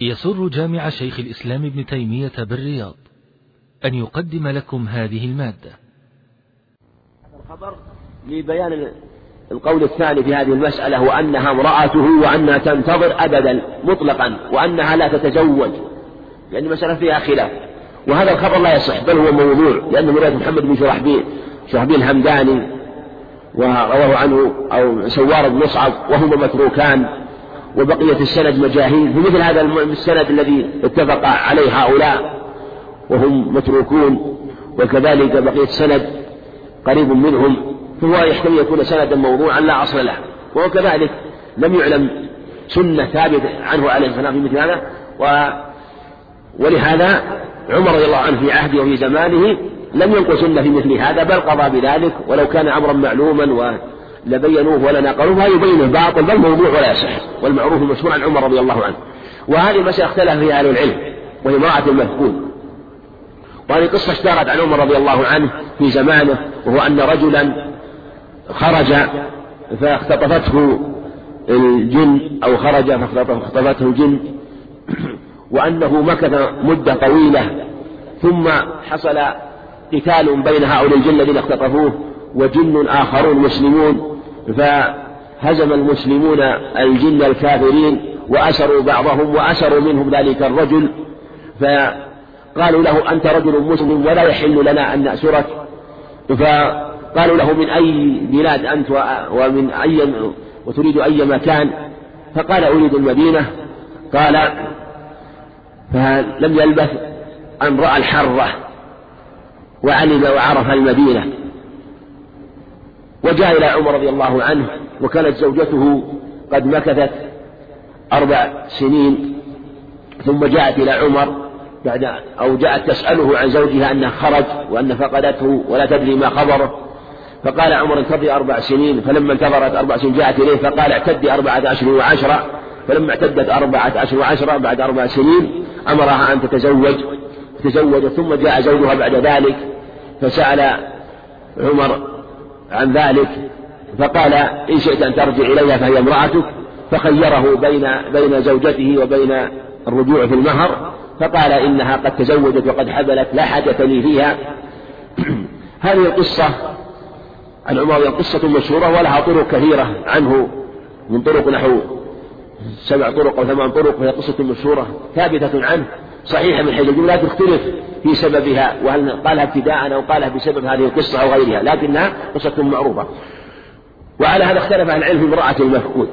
يسر جامع شيخ الإسلام ابن تيمية بالرياض أن يقدم لكم هذه المادة. الخبر لبيان القول الثاني في هذه المسألة وأنها امرأته وأنها تنتظر أبدا مطلقا وأنها لا تتزوج. لأن المسألة فيها خلاف. وهذا الخبر لا يصح بل هو موضوع لأن رواية محمد بن شرحبيل شرحبيل الهمداني ورواه عنه أو سوار بن مصعب وهما متروكان. وبقية السند مجاهيل مثل هذا السند الذي اتفق عليه هؤلاء وهم متروكون وكذلك بقية السند قريب منهم فهو يحتمل يكون سندا موضوعا لا أصل له وهو كذلك لم يعلم سنة ثابتة عنه عليه السلام في مثل هذا. و ولهذا عمر رضي الله عنه في عهده وفي زمانه لم ينقل سنة في مثل هذا بل قضى بذلك ولو كان أمرا معلوما لبينوه ولا نقلوه لا يبينه باطل بل موضوع ولا يصح. والمعروف المشهور عن عمر رضي الله عنه. وهذه المسألة اختلف فيها أهل العلم وهي امرأة المفقود وهذه قصة اشتهرت عن عمر رضي الله عنه في زمانه وهو أن رجلا خرج فاختطفته الجن أو خرج فاختطفته الجن. وأنه مكث مدة طويلة ثم حصل قتال بين هؤلاء الجن الذين اختطفوه وجن آخرون مسلمون. فهزم المسلمون الجن الكافرين وأسروا بعضهم وأسروا منهم ذلك الرجل فقالوا له أنت رجل مسلم ولا يحل لنا أن نأسرك؟ فقالوا له من أي بلاد أنت ومن أي وتريد أي مكان؟ فقال أريد المدينة. قال فلم يلبث أن رأى الحرة وعلم وعرف المدينة. وجاء إلى عمر رضي الله عنه وكانت زوجته قد مكثت أربع سنين ثم جاءت إلى عمر بعد أو جاءت تسأله عن زوجها أنه خرج وأن فقدته ولا تدري ما خبره. فقال عمر انتظري أربع سنين فلما انتظرت أربع سنين جاءت إليه فقال اعتدي أربعة أشهر وعشرة. فلما اعتدت أربعة أشهر وعشرة بعد أربع سنين أمرها أن تتزوج تزوجت ثم جاء زوجها بعد ذلك فسأل عمر عن ذلك فقال إن شئت أن ترجع إليها فهي امرأتك فخيره بين بين زوجته وبين الرجوع في المهر فقال إنها قد تزوجت وقد حبلت لا حاجة لي فيها. هذه القصة عن عمر قصة مشهورة ولها طرق كثيرة عنه من طرق نحو سبع طرق أو ثمان طرق وهي قصة مشهورة ثابتة عنه. صحيحة من حيث الجملة تختلف في سببها وهل قالها ابتداء أو قالها بسبب هذه القصة أو غيرها لكنها قصة معروفة. وعلى هذا اختلف العلم في امرأة المفقود.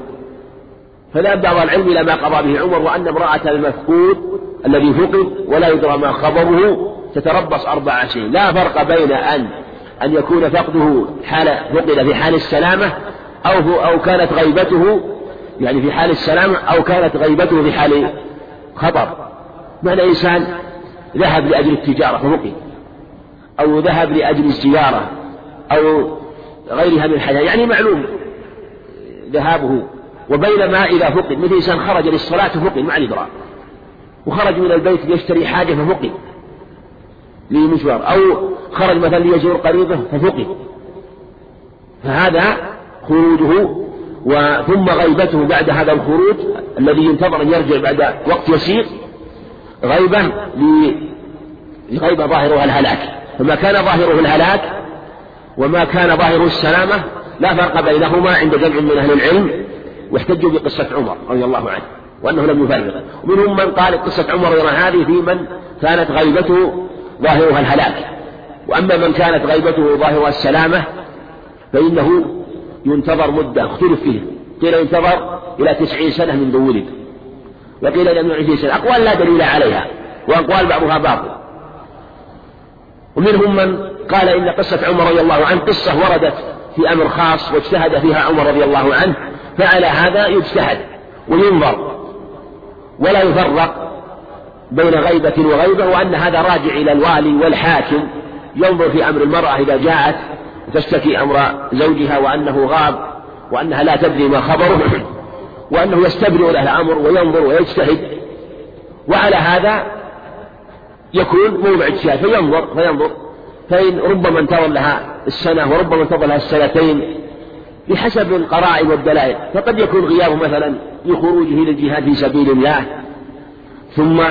فذهب بعض العلم إلى ما قضى به عمر وأن امرأة المفقود الذي فقد ولا يدرى ما خبره تتربص أربع سنين لا فرق بين أن أن يكون فقده حال فقد في حال السلامة أو أو كانت غيبته يعني في حال السلامة أو كانت غيبته في حال خطر. معنى إنسان ذهب لأجل التجارة ففقد أو ذهب لأجل الزيارة أو غيرها من الحياة يعني معلوم ذهابه. وبينما إذا فقد مثل إنسان خرج للصلاة فقد مع الإدراك وخرج من البيت ليشتري حاجة ففقد لمشوار أو خرج مثلا ليزور قريبه ففقد فهذا خروجه وثم غيبته بعد هذا الخروج الذي ينتظر أن يرجع بعد وقت يسير غيبة لغيبة ظاهرها الهلاك. فما كان ظاهره الهلاك وما كان ظاهره السلامة لا فرق بينهما عند جمع من أهل العلم واحتجوا بقصة عمر رضي الله عنه وأنه لم يفرق. ومنهم من قال قصة عمر هذه في من كانت غيبته ظاهرها الهلاك. وأما من كانت غيبته ظاهرها السلامة فإنه ينتظر مدة اختلف فيه قيل ينتظر إلى تسعين سنة من ولد. وقيل 120 سنة أقوال لا دليل عليها وأقوال بعضها باطل. ومنهم من قال إن قصة عمر رضي الله عنه قصة وردت في أمر خاص واجتهد فيها عمر رضي الله عنه فعلى هذا يجتهد وينظر ولا يفرق بين غيبة وغيبة وأن هذا راجع إلى الوالي والحاكم ينظر في أمر المرأة إذا جاءت تشتكي أمر زوجها وأنه غاب وأنها لا تدري ما خبره. وأنه يستبرئ له الأمر وينظر ويجتهد. وعلى هذا يكون موضع اجتهاد فينظر فينظر. فإن ربما انتظر لها السنة وربما انتظر لها السنتين بحسب القرائن والدلائل. فقد يكون غيابه مثلا لخروجه للجهاد في سبيل الله ثم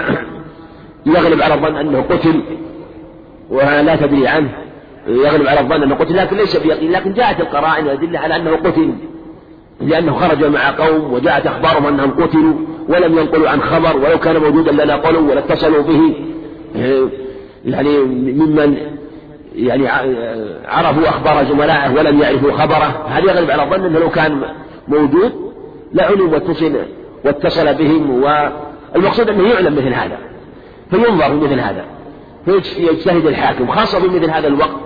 يغلب على الظن أنه قتل ولا تدري عنه يغلب على الظن أنه قتل لكن ليس بيقين لكن جاءت القرائن والأدلة على أنه قتل. لأنه خرج مع قوم وجاءت أخبارهم أنهم قتلوا ولم ينقلوا عن خبر ولو كان موجودا لنقلوا ولا اتصلوا به. يعني ممن يعني عرفوا أخبار زملائه ولم يعرفوا خبره. هذا يغلب على الظن أنه لو كان موجود لعلم واتصل واتصل بهم والمقصود أنه يعلم مثل هذا. فينظر في مثل هذا. فيجتهد الحاكم خاصة في مثل هذا الوقت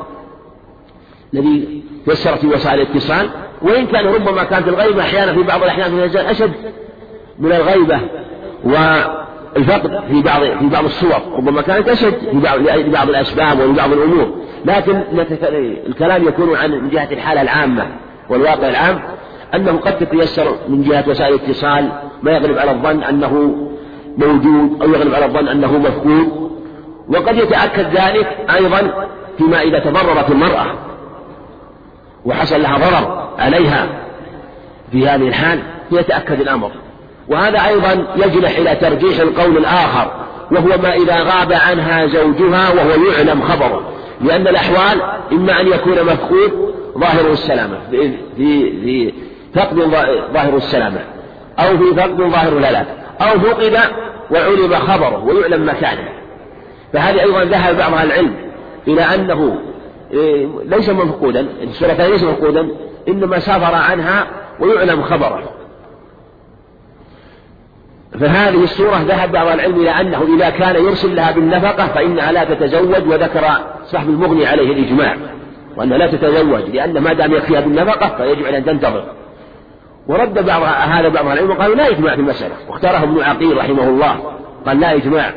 الذي تيسرت في وسائل الاتصال. وإن كان ربما كانت الغيبة أحيانا في بعض الأحيان أشد من الغيبة والفقد في بعض في بعض الصور ربما كانت أشد في بعض لبعض الأسباب ولبعض الأمور. لكن الكلام يكون عن من جهة الحالة العامة والواقع العام أنه قد تتيسر من جهة وسائل الاتصال ما يغلب على الظن أنه موجود أو يغلب على الظن أنه مفقود. وقد يتأكد ذلك أيضا فيما إذا تضررت المرأة. وحصل لها ضرر عليها في هذه الحال يتأكد الأمر. وهذا أيضا يجنح إلى ترجيح القول الآخر وهو ما إذا غاب عنها زوجها وهو يعلم خبره. لأن الأحوال إما أن يكون مفقود ظاهر السلامة في في فقد ظاهر السلامة أو في فقد ظاهر الهلاك أو فقد وعلم خبره ويعلم مكانه. فهذه أيضا ذهب بعض أهل العلم إلى أنه ليس مفقودا السورة ليس مفقودا إنما سافر عنها ويعلم خبره. فهذه السورة ذهب بعض العلم إلى أنه إذا كان يرسل لها بالنفقة فإنها لا تتزوج وذكر صاحب المغني عليه الإجماع وأنها لا تتزوج لأن ما دام يكفيها بالنفقة فيجب أن تنتظر. ورد بعض هذا بعض العلم وقالوا لا إجماع في المسألة واختاره ابن عقيل رحمه الله قال لا إجماع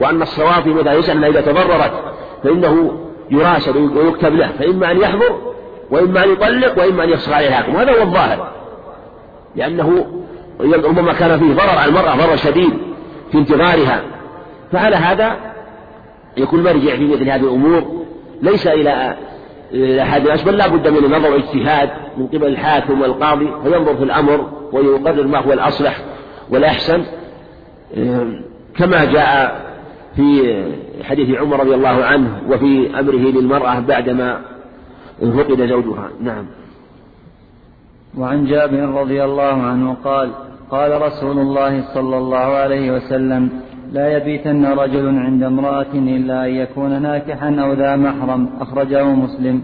وأن الصواب في متى يسأل إذا تضررت فإنه يراسل ويكتب له فإما أن يحضر وإما أن يطلق وإما أن يفسخ عليه الحاكم. هذا هو الظاهر. لأنه ربما كان فيه ضرر على المرأة ضرر شديد في انتظارها. فعلى هذا يكون مرجع في مثل هذه الأمور. ليس إلى أحد الناس بل لا بد من النظر واجتهاد من قبل الحاكم والقاضي فينظر في الأمر ويقرر ما هو الأصلح والأحسن. كما جاء في حديث عمر رضي الله عنه وفي أمره للمرأة بعدما فقد زوجها. نعم. وعن جابر رضي الله عنه قال قال رسول الله صلى الله عليه وسلم لا يبيتن رجل عند امرأة إلا أن يكون ناكحا أو ذا محرم. أخرجه مسلم.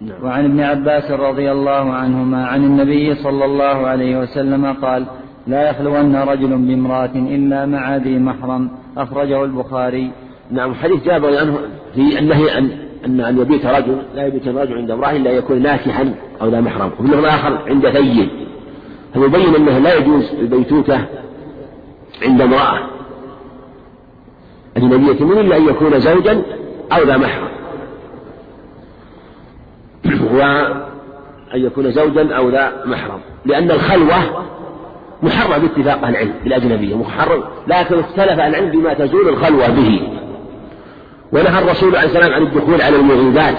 نعم. وعن ابن عباس رضي الله عنهما عن النبي صلى الله عليه وسلم قال لا يخلون رجل بامرأة إلا مع ذي محرم. أخرجه البخاري. نعم حديث جابر عنه في النهي عن أن أن يبيت رجل لا يبيت الرجل عند امرأة إلا يكون ناكحا أو لا محرم وفي اللفظ الآخر عند ثيب. فيبين أنه لا يجوز البيتوتة عند امرأة أجنبية من إلا أن يكون زوجا أو ذا محرم؟ وأن يكون زوجا أو ذا محرم لأن الخلوة محرم باتفاق أهل العلم بالأجنبية محرم لكن اختلف العلم بما تزول الخلوة به. ونهى الرسول عليه السلام عن الدخول على المغيبات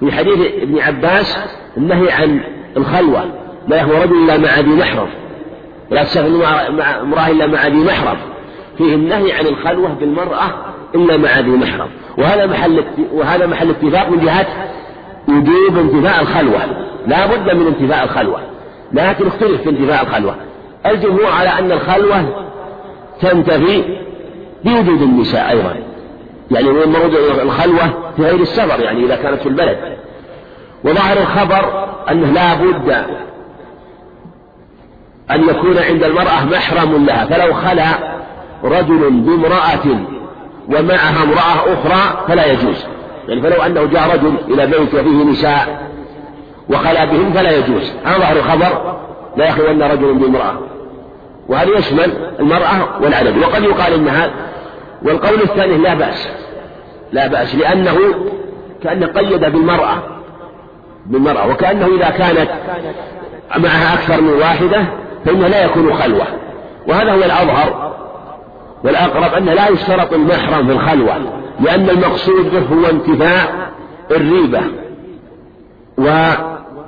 في حديث ابن عباس النهي عن الخلوة لا يهوى رجل إلا مع ذي محرم. ولا تسافر مع امرأة إلا مع ذي محرم. فيه النهي عن الخلوة بالمرأة إلا مع ذي محرم. وهذا محل وهذا محل اتفاق من جهة وجوب انتفاء الخلوة. لا بد من انتفاء الخلوة. لكن اختلف في انتفاء الخلوة. الجمهور على أن الخلوة تنتفي بوجود النساء أيضا. يعني مرود الخلوة في غير السفر يعني إذا كانت في البلد. وظاهر الخبر أنه لا بد أن يكون عند المرأة محرم لها. فلو خلا رجل بامرأة ومعها امرأة أخرى فلا يجوز. يعني فلو أنه جاء رجل إلى بيت وفيه نساء وخلا بهم فلا يجوز. هذا ظاهر الخبر. لا يخلون رجل بامرأة. وهذا يشمل المرأة والعدد؟ وقد يقال إن هذا والقول الثاني لا بأس. لا بأس لأنه كأنه قيد بالمرأة بالمرأة وكأنه إذا كانت معها أكثر من واحدة فإنه لا يكون خلوة. وهذا هو الأظهر والأقرب أنه لا يشترط المحرم في الخلوة لأن المقصود به هو انتفاء الريبة.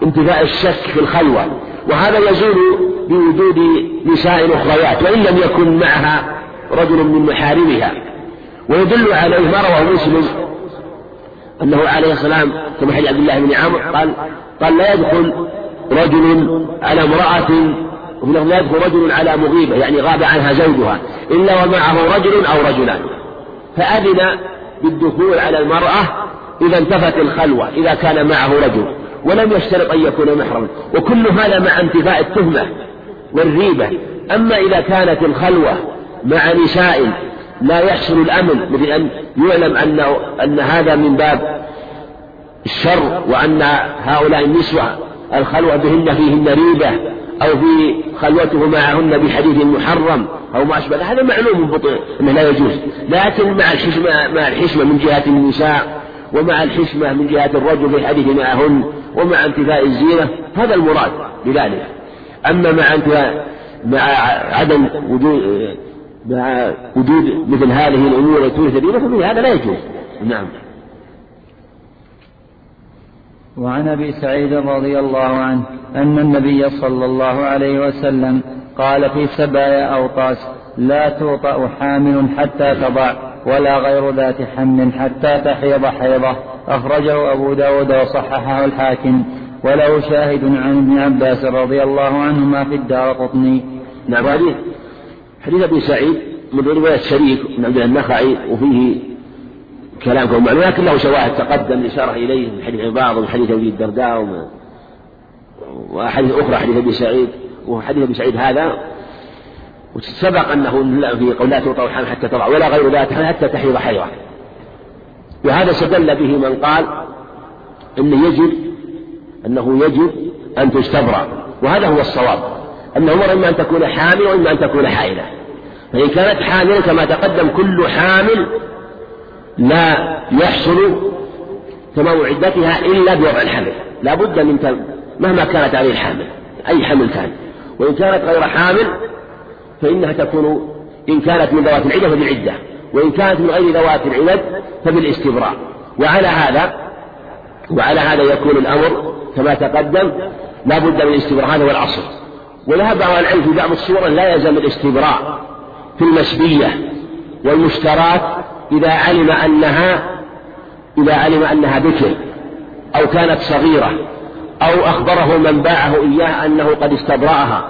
وانتفاء الشك في الخلوة. وهذا يزول بوجود نساء أخريات وإن لم يكن معها رجل من محارمها. ويدل عليه ما رواه مسلم أنه عليه السلام كما حديث عبد الله بن عمرو قال قال لا يدخل رجل على امرأة لا يدخل رجل على مغيبة يعني غاب عنها زوجها إلا ومعه رجل أو رجلان. فأذن بالدخول على المرأة إذا انتفت الخلوة إذا كان معه رجل. ولم يشترط أن يكون محرما وكل هذا مع انتفاء التهمة والريبة. أما إذا كانت الخلوة مع نساء لا يحصل الأمن مثل أن يعلم أن أن هذا من باب الشر وأن هؤلاء النسوة الخلوة بهن فيهن ريبة أو في خلوته معهن بحديث محرم أو ما أشبه هذا معلوم أنه لا يجوز. لكن مع الحشمة مع الحشمة من جهة النساء ومع الحشمة من جهة الرجل في الحديث معهن ومع انتفاء الزينة هذا المراد بذلك. أما مع انتفاء مع عدم وجود مع وجود مثل هذه الأمور التي تورث ففي هذا لا يجوز. نعم. وعن أبي سعيد رضي الله عنه أن النبي صلى الله عليه وسلم قال في سبايا أوطاس لا توطأ حامل حتى تضع ولا غير ذات حمل حتى تحيض حيضة. أخرجه أبو داود وصححه الحاكم. وله شاهد عن ابن عباس رضي الله عنهما في الدار قطني. نعم حديث حديث أبي سعيد من رواية شريك بن عبد النخعي وفيه كلام كون لكن له شواهد تقدم الإشارة إليه من حديث عباض ومن حديث أبي الدرداء وأحاديث أخرى حديث أبي سعيد. وحديث أبي سعيد هذا سبق أنه في قول لا توطأ الحمل حتى تضع ولا غير ذات حتى تحيض حيضة. وهذا استدل به من قال أنه يجب أنه يجب أن تستبرأ. وهذا هو الصواب. أنه إما أن تكون حامل وإما أن تكون حائلة. فإن كانت حامل كما تقدم كل حامل لا يحصل تمام عدتها إلا بوضع الحمل لا بد من مهما كانت عليه الحامل أي حمل كان. وإن كانت غير حامل فإنها تكون إن كانت من ذوات العدة فبالعدة وإن كانت من غير ذوات العدد فبالاستبراء. وعلى هذا وعلى هذا يكون الأمر كما تقدم لا بد من الاستبراء هذا هو الأصل. وذهب بعض العلم في بعض الصور لا يلزم الاستبراء في المسبية والمشترات إذا علم أنها إذا علم أنها بكر أو كانت صغيرة أو أخبره من باعه إياه أنه قد استبرأها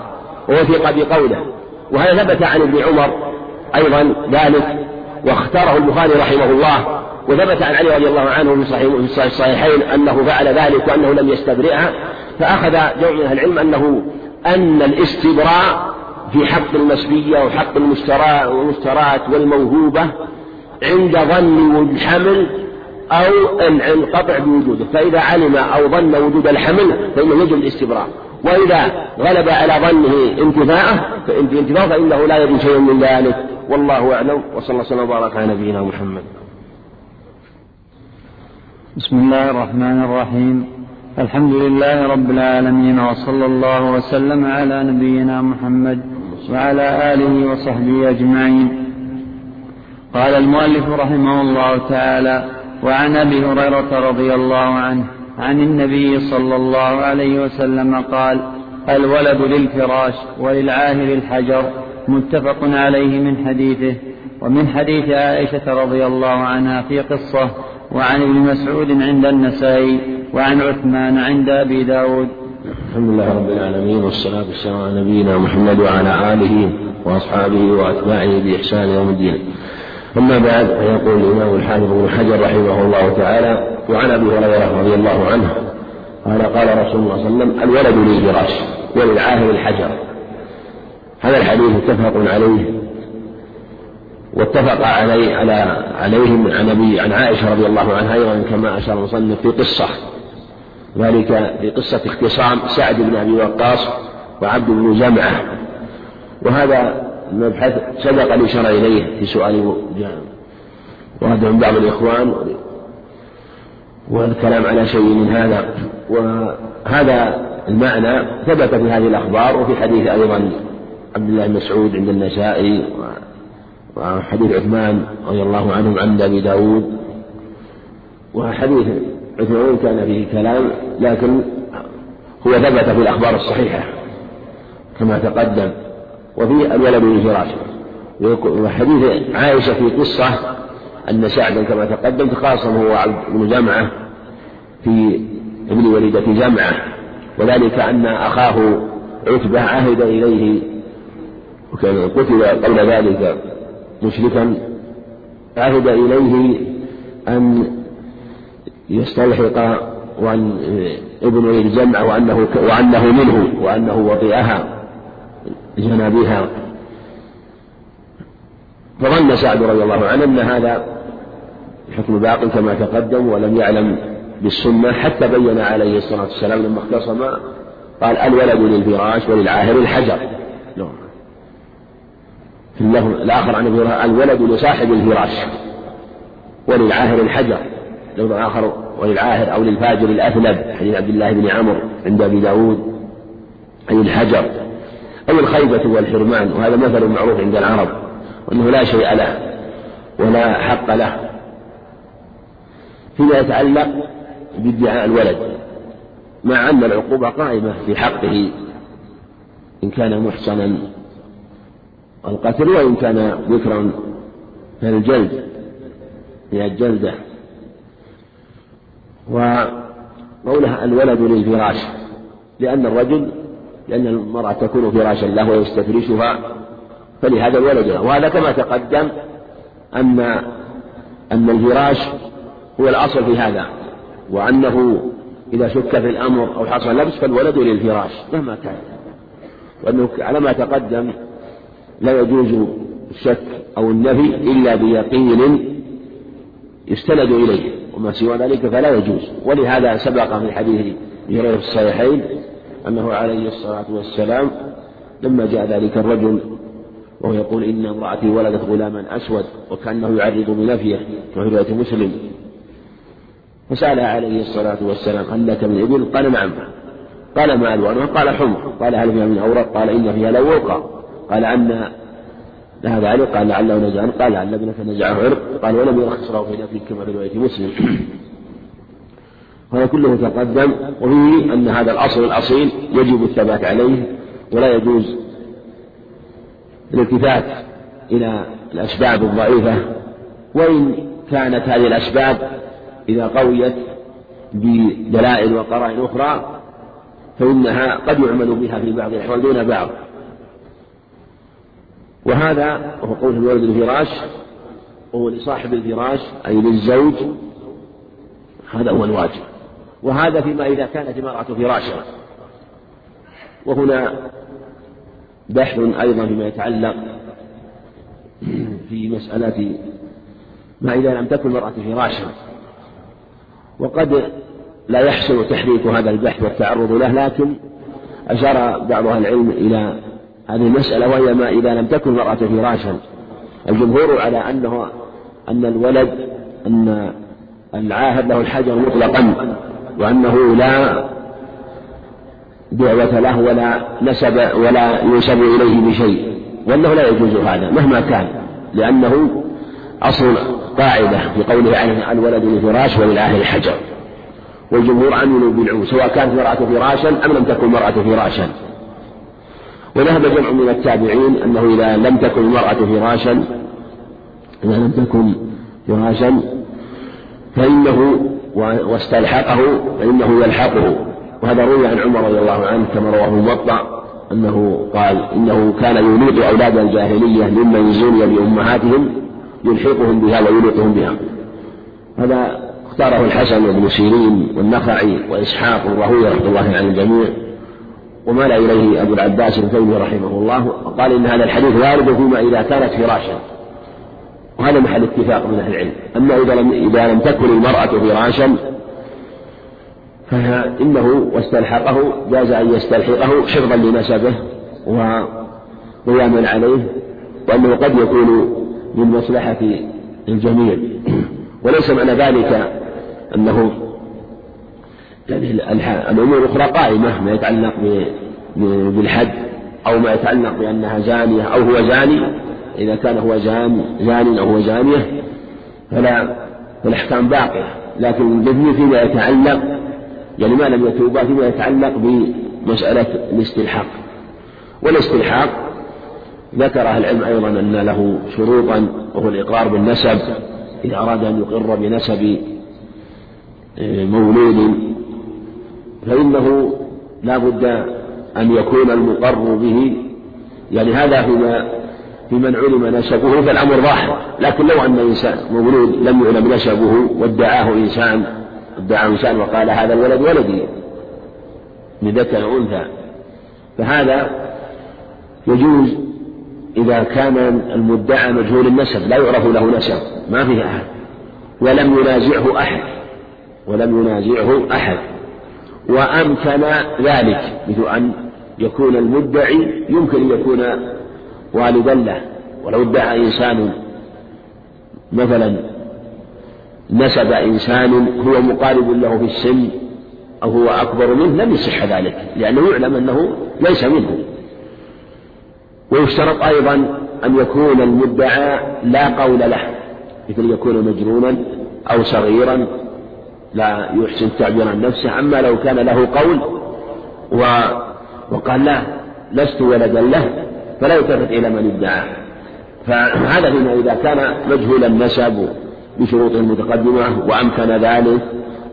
ووثق بقوله. وهذا ثبت عن ابن عمر أيضا ذلك؟ واختاره البخاري رحمه الله وثبت عن علي رضي الله عنه في الصحيحين أنه فعل ذلك وأنه لم يستبرئها فأخذ جمع من أهل العلم أنه أن الاستبراء في حق المسبية وحق المشترات والموهوبة عند ظن الحمل أو القطع بوجوده فإذا علم أو ظن وجود الحمل فإنه يجب الاستبراء. وإذا غلب على ظنه انتفاءه انتفاءه فإنه لا يجب شيء من ذلك. والله أعلم. وصلى الله وسلم وبارك على نبينا محمد. بسم الله الرحمن الرحيم. الحمد لله رب العالمين وصلى الله وسلم على نبينا محمد وعلى آله وصحبه أجمعين. قال المؤلف رحمه الله تعالى وعن أبي هريرة رضي الله عنه عن النبي صلى الله عليه وسلم قال الولد للفراش وللعاهر الحجر متفق عليه من حديثه. ومن حديث عائشة رضي الله عنها في قصة وعن ابن مسعود عند النسائي وعن عثمان عند أبي داود. الحمد لله رب العالمين والصلاة والسلام على نبينا محمد وعلى آله وأصحابه وأتباعه بإحسان يوم الدين. أما بعد فيقول الإمام الحافظ بن حجر رحمه الله تعالى وعن أبي هريرة رضي الله عنه قال قال رسول الله صلى الله عليه وسلم الولد للفراش وللعاهر الحجر. هذا الحديث متفق عليه واتفق عليه على عليه عن أبي عن عائشة رضي الله عنها أيضا كما أشار المصنف في قصة. ذلك في قصة اختصام سعد بن أبي وقاص وعبد بن جمعة. وهذا المبحث سبق الإشارة إليه في سؤال وهذا من بعض الإخوان. والكلام على شيء من هذا. وهذا المعنى ثبت في هذه الأخبار وفي حديث أيضا عبد الله بن مسعود عند النسائي وحديث عثمان رضي الله عنهم عند أبي داود. وحديث عثمان كان فيه كلام لكن هو ثبت في الأخبار الصحيحة كما تقدم. وفي الولد للفراش وحديث عائشة في قصة أن سعدا كما تقدم تخاصم هو عبد بن جمعة في ابن وليدة جمعة. وذلك أن أخاه عتبة عهد إليه. وكان قتل قبل ذلك مشركا. عهد إليه أن يستلحق وأن ابن الجمع وأنه وأنه منه وأنه وطئها. جنى بها. فظن سعد رضي الله عنه أن هذا حكم باق كما تقدم ولم يعلم بالسنة حتى بين عليه الصلاة والسلام لما اختصم قال الولد للفراش وللعاهر الحجر. نعم. في اللفظ الآخر عن الولد لصاحب الفراش وللعاهر الحجر. لفظ آخر وللعاهر أو للفاجر الأثلب حديث عبد الله بن عمرو عند أبي داود أي الحجر. أو الخيبة والحرمان وهذا مثل معروف عند العرب وأنه لا شيء له ولا حق له فيما يتعلق بادعاء الولد مع أن العقوبة قائمة في حقه إن كان محصنا القتل وإن كان ذكرا فالجلد هي الجلدة. وقولها الولد للفراش لأن الرجل لأن المرأة تكون فراشا له ويستفرشها فلهذا الولد له وهذا كما تقدم أن أن الفراش هو الأصل في هذا وأنه إذا شك في الأمر أو حصل لبس فالولد للفراش مهما كان. وأنه على ما تقدم لا يجوز الشك أو النفي إلا بيقين يستند إليه وما سوى ذلك فلا يجوز. ولهذا سبق في حديث هريرة في الصحيحين أنه عليه الصلاة والسلام لما جاء ذلك الرجل وهو يقول إن امرأتي ولدت غلاما أسود وكأنه يعرض بنفيه وفي رواية مسلم فسأل عليه الصلاة والسلام هل لك من إبل؟ قال نعم. قال ما ألوانها؟ قال حمر. قال هل فيها من أورق؟ قال إن فيها لوقا قال أن لها ذلك قال لعله نزعا قال لعل ابنك نزعه عرق. قال ولم يرخص له في نفسه كما في رواية مسلم. هذا كله تقدم وفيه أن هذا الأصل الأصيل يجب الثبات عليه ولا يجوز الالتفات إلى الأسباب الضعيفة. وإن كانت هذه الأسباب إذا قويت بدلائل وقرائن أخرى فإنها قد يعمل بها في بعض الأحوال دون بعض. وهذا وهو قول الولد الفراش وهو لصاحب الفراش أي للزوج هذا هو الواجب. وهذا فيما إذا كانت المرأة فراشا وهنا بحث أيضا فيما يتعلق في مسألة ما إذا لم تكن المرأة فراشا وقد لا يحسن تحريك هذا البحث والتعرض له لكن أشار بعض أهل العلم إلى هذه المسألة وهي ما إذا لم تكن المرأة فراشا الجمهور على أنه أن الولد أن العاهد له الحجر مطلقا. وأنه لا دعوة له ولا نسب ولا ينسب إليه بشيء وأنه لا يجوز هذا مهما كان لأنه أصل قاعدة في قوله عليه الولد لفراش وللعاهد الحجر والجمهور عملوا بالعموم سواء كانت المرأة فراشا أم لم تكن المرأة فراشا. وذهب جمع من التابعين أنه إذا لم تكن المرأة فراشا إذا لم تكن فراشا فإنه واستلحقه فإنه يلحقه. وهذا روي عن عمر رضي الله عنه كما رواه الموطأ أنه قال إنه كان يميط أولاد الجاهلية ممن زني بأمهاتهم يلحقهم بها ويلقهم بها. هذا اختاره الحسن وابن سيرين والنخعي وإسحاق والرهوي رحمة الله عن الجميع ومال إليه أبو العباس بن رحمه الله وقال إن هذا الحديث وارد فيما إذا كانت فراشا. وهذا محل اتفاق من أهل العلم. أما إذا لم إذا لم تكن المرأة فراشا فإنه واستلحقه جاز أن يستلحقه حفظا لنسبه وقياما عليه وأنه قد يكون من مصلحة الجميع. وليس معنى ذلك أنه يعني الأمور الأخرى قائمة ما يتعلق بالحد أو ما يتعلق بأنها زانية أو هو زاني. إذا كان هو زان زان أو هو زانية فلا فالأحكام باقية. لكن الإثم فيما يتعلق يعني ما لم يتوبا فيما يتعلق بمسألة الاستلحاق. والاستلحاق ذكر أهل العلم أيضا أن له شروطا وهو الإقرار بالنسب إذا أراد أن يقر بنسب آه، مولود. فإنه لا بد أن يكون المقر به. يعني هذا فيما في من علم نسبه فالأمر ظاهر لكن لو أن إنسان مولود لم يعلم نسبه وادعاه إنسان ادعاه إنسان وقال هذا الولد ولدي من ذكر أنثى. فهذا يجوز إذا كان المدعى مجهول النسب لا يعرف له نسب ما فيه أحد. ولم ينازعه أحد ولم ينازعه أحد. وأمكن ذلك مثل أن يكون المدعي يمكن أن يكون والدا له ولو ادعى إنسان مثلا نسب إنسان هو مقارب له في السن أو هو أكبر منه لم يصح ذلك لأنه يعلم أنه ليس منه. ويشترط أيضا أن يكون المدعى لا قول له مثل يكون مجنونا أو صغيرا لا يحسن التعبير عن نفسه أما لو كان له قول و وقال لا لست ولدا له فلا يلتفت إلى من ادعاه فهذا فيما إذا كان مجهول النسب بشروط المتقدمة وأمكن ذلك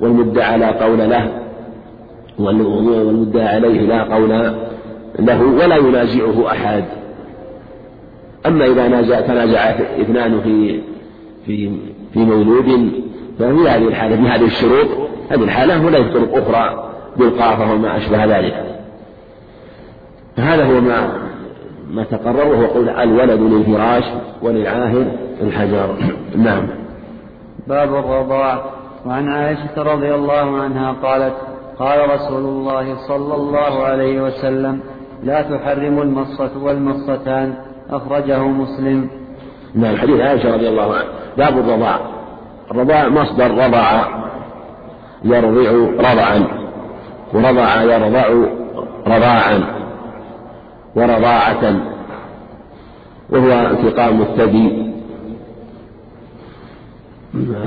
والمدعى لا قول له والمدعى عليه لا قول له ولا ينازعه أحد. أما إذا نازع تنازع اثنان في في في مولود ففي هذه الحالة في هذه الشروط هذه الحالة هناك طرق أخرى بالقافة وما أشبه ذلك. فهذا هو ما ما تقرر وهو قول الولد للفراش وللعاهر الحجر. نعم. باب الرضاع. وعن عائشة رضي الله عنها قالت قال رسول الله صلى الله عليه وسلم لا تحرم المصة والمصتان. أخرجه مسلم. نعم حديث عائشة رضي الله عنها. باب الرضاع. الرضاع مصدر رضع يرضع رضعا ورضع يرضع رضاعا. ورضاعة وهو التقام الثدي.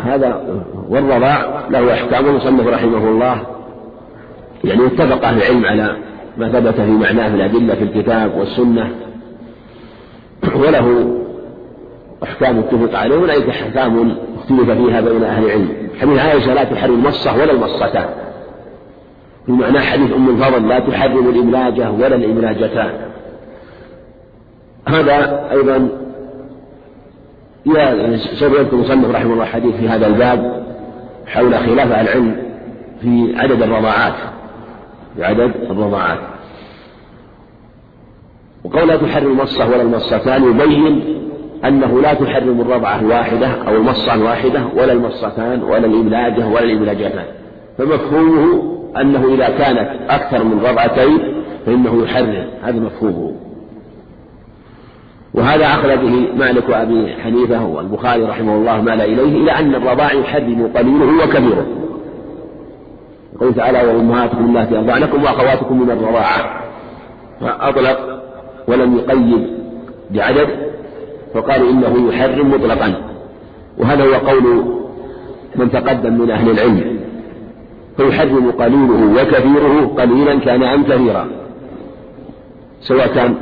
هذا والرضاع له أحكام المصنف رحمه الله يعني اتفق أهل العلم على ما ثبت في معناه من الأدلة في الكتاب والسنة. وله أحكام اتفق عليه وأولئك أحكام اختلف فيها بين أهل العلم. حديث عائشة لا تحرم المصة ولا المصتان في معنى حديث أم الفضل لا تحرم الإملاجة ولا الإملاجتان. هذا أيضا يا سوف يذكر المصنف رحمه الله حديث في هذا الباب حول خلاف العلم في عدد الرضاعات. في عدد الرضاعات. وقول لا تحرم المصة ولا المصتان يبين أنه لا تحرم الرضعة الواحدة أو المصة الواحدة ولا المصتان ولا الإملاجة ولا الإملاجتان فمفهومه أنه إذا كانت أكثر من رضعتين فإنه يحرم. هذا مفهومه. وهذا أخذ به مالك وأبي حنيفة والبخاري رحمه الله مال إليه إلى أن الرضاع يحرم قليله وكبيره. قال تعالى وأمهاتكم اللاتي أرضعنكم وأخواتكم من الرضاعة فأطلق ولم يقيد بعدد فقالوا إنه يحرم مطلقا. وهذا هو قول من تقدم من أهل العلم. فيحرم قليله وكثيره قليلا كان أم كثيرا سواء كان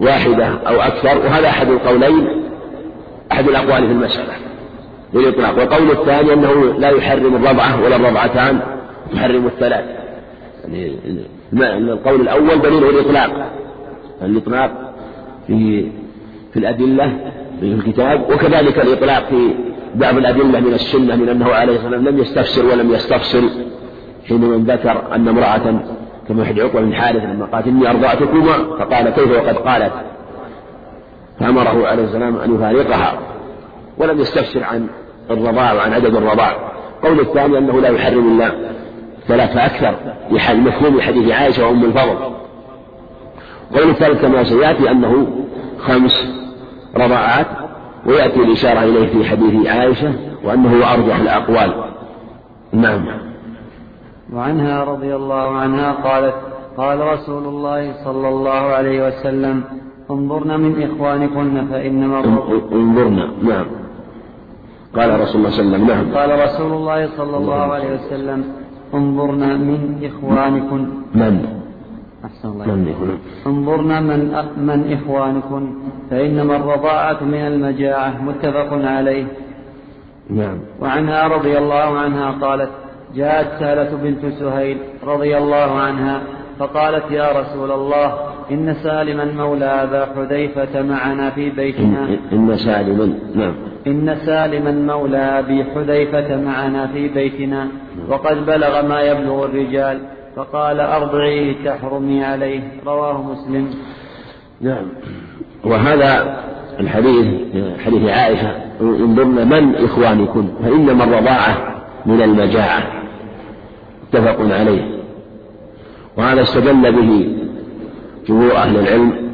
واحدة أو أكثر وهذا أحد القولين أحد الأقوال في المسألة. بالإطلاق والقول الثاني أنه لا يحرم الرضعة ولا الرضعتان يحرم الثلاث. يعني القول الأول دليله الإطلاق. الإطلاق في في الأدلة في الكتاب وكذلك الإطلاق في بعض الأدلة من السنة من أنه عليه الصلاة والسلام لم يستفسر ولم يستفصل حينما ذكر أن امرأة كما يحد عقبة بن حارث لما قالت إني أرضعتكما فقال كيف وقد قالت؟ فأمره عليه السلام أن يفارقها ولم يستفسر عن الرضاع وعن عدد الرضاع. قول الثاني أنه لا يحرم إلا ثلاثة أكثر مفهوم حديث عائشة وأم الفضل. قول الثالث كما سيأتي أنه خمس رضاعات ويأتي الإشارة إليه في حديث عائشة وأنه أرجح الأقوال. نعم. وعنها رضي الله عنها قالت قال رسول الله صلى الله عليه وسلم انظرن من إخوانكن فإنما انظرن نعم. قال رسول الله صلى الله عليه وسلم نعم. قال رسول الله صلى الله عليه وسلم. انظرن من إخوانكن. من؟ أحسن الله انظرنا من من إخوانكم فإنما الرضاعة من المجاعة متفق عليه. نعم. وعنها رضي الله عنها قالت جاءت سالة بنت سهيل رضي الله عنها فقالت يا رسول الله إن سالما مولى أبا حذيفة معنا في بيتنا. إن سالما نعم. إن سالما مولى أبي حذيفة معنا في بيتنا. وقد بلغ ما يبلغ الرجال. فقال أرضعيه تحرمي عليه. رواه مسلم. نعم. وهذا الحديث حديث عائشة انظرن من إخوانكم فإنما الرضاعة من المجاعة. متفق عليه. وهذا استدل به جمهور أهل العلم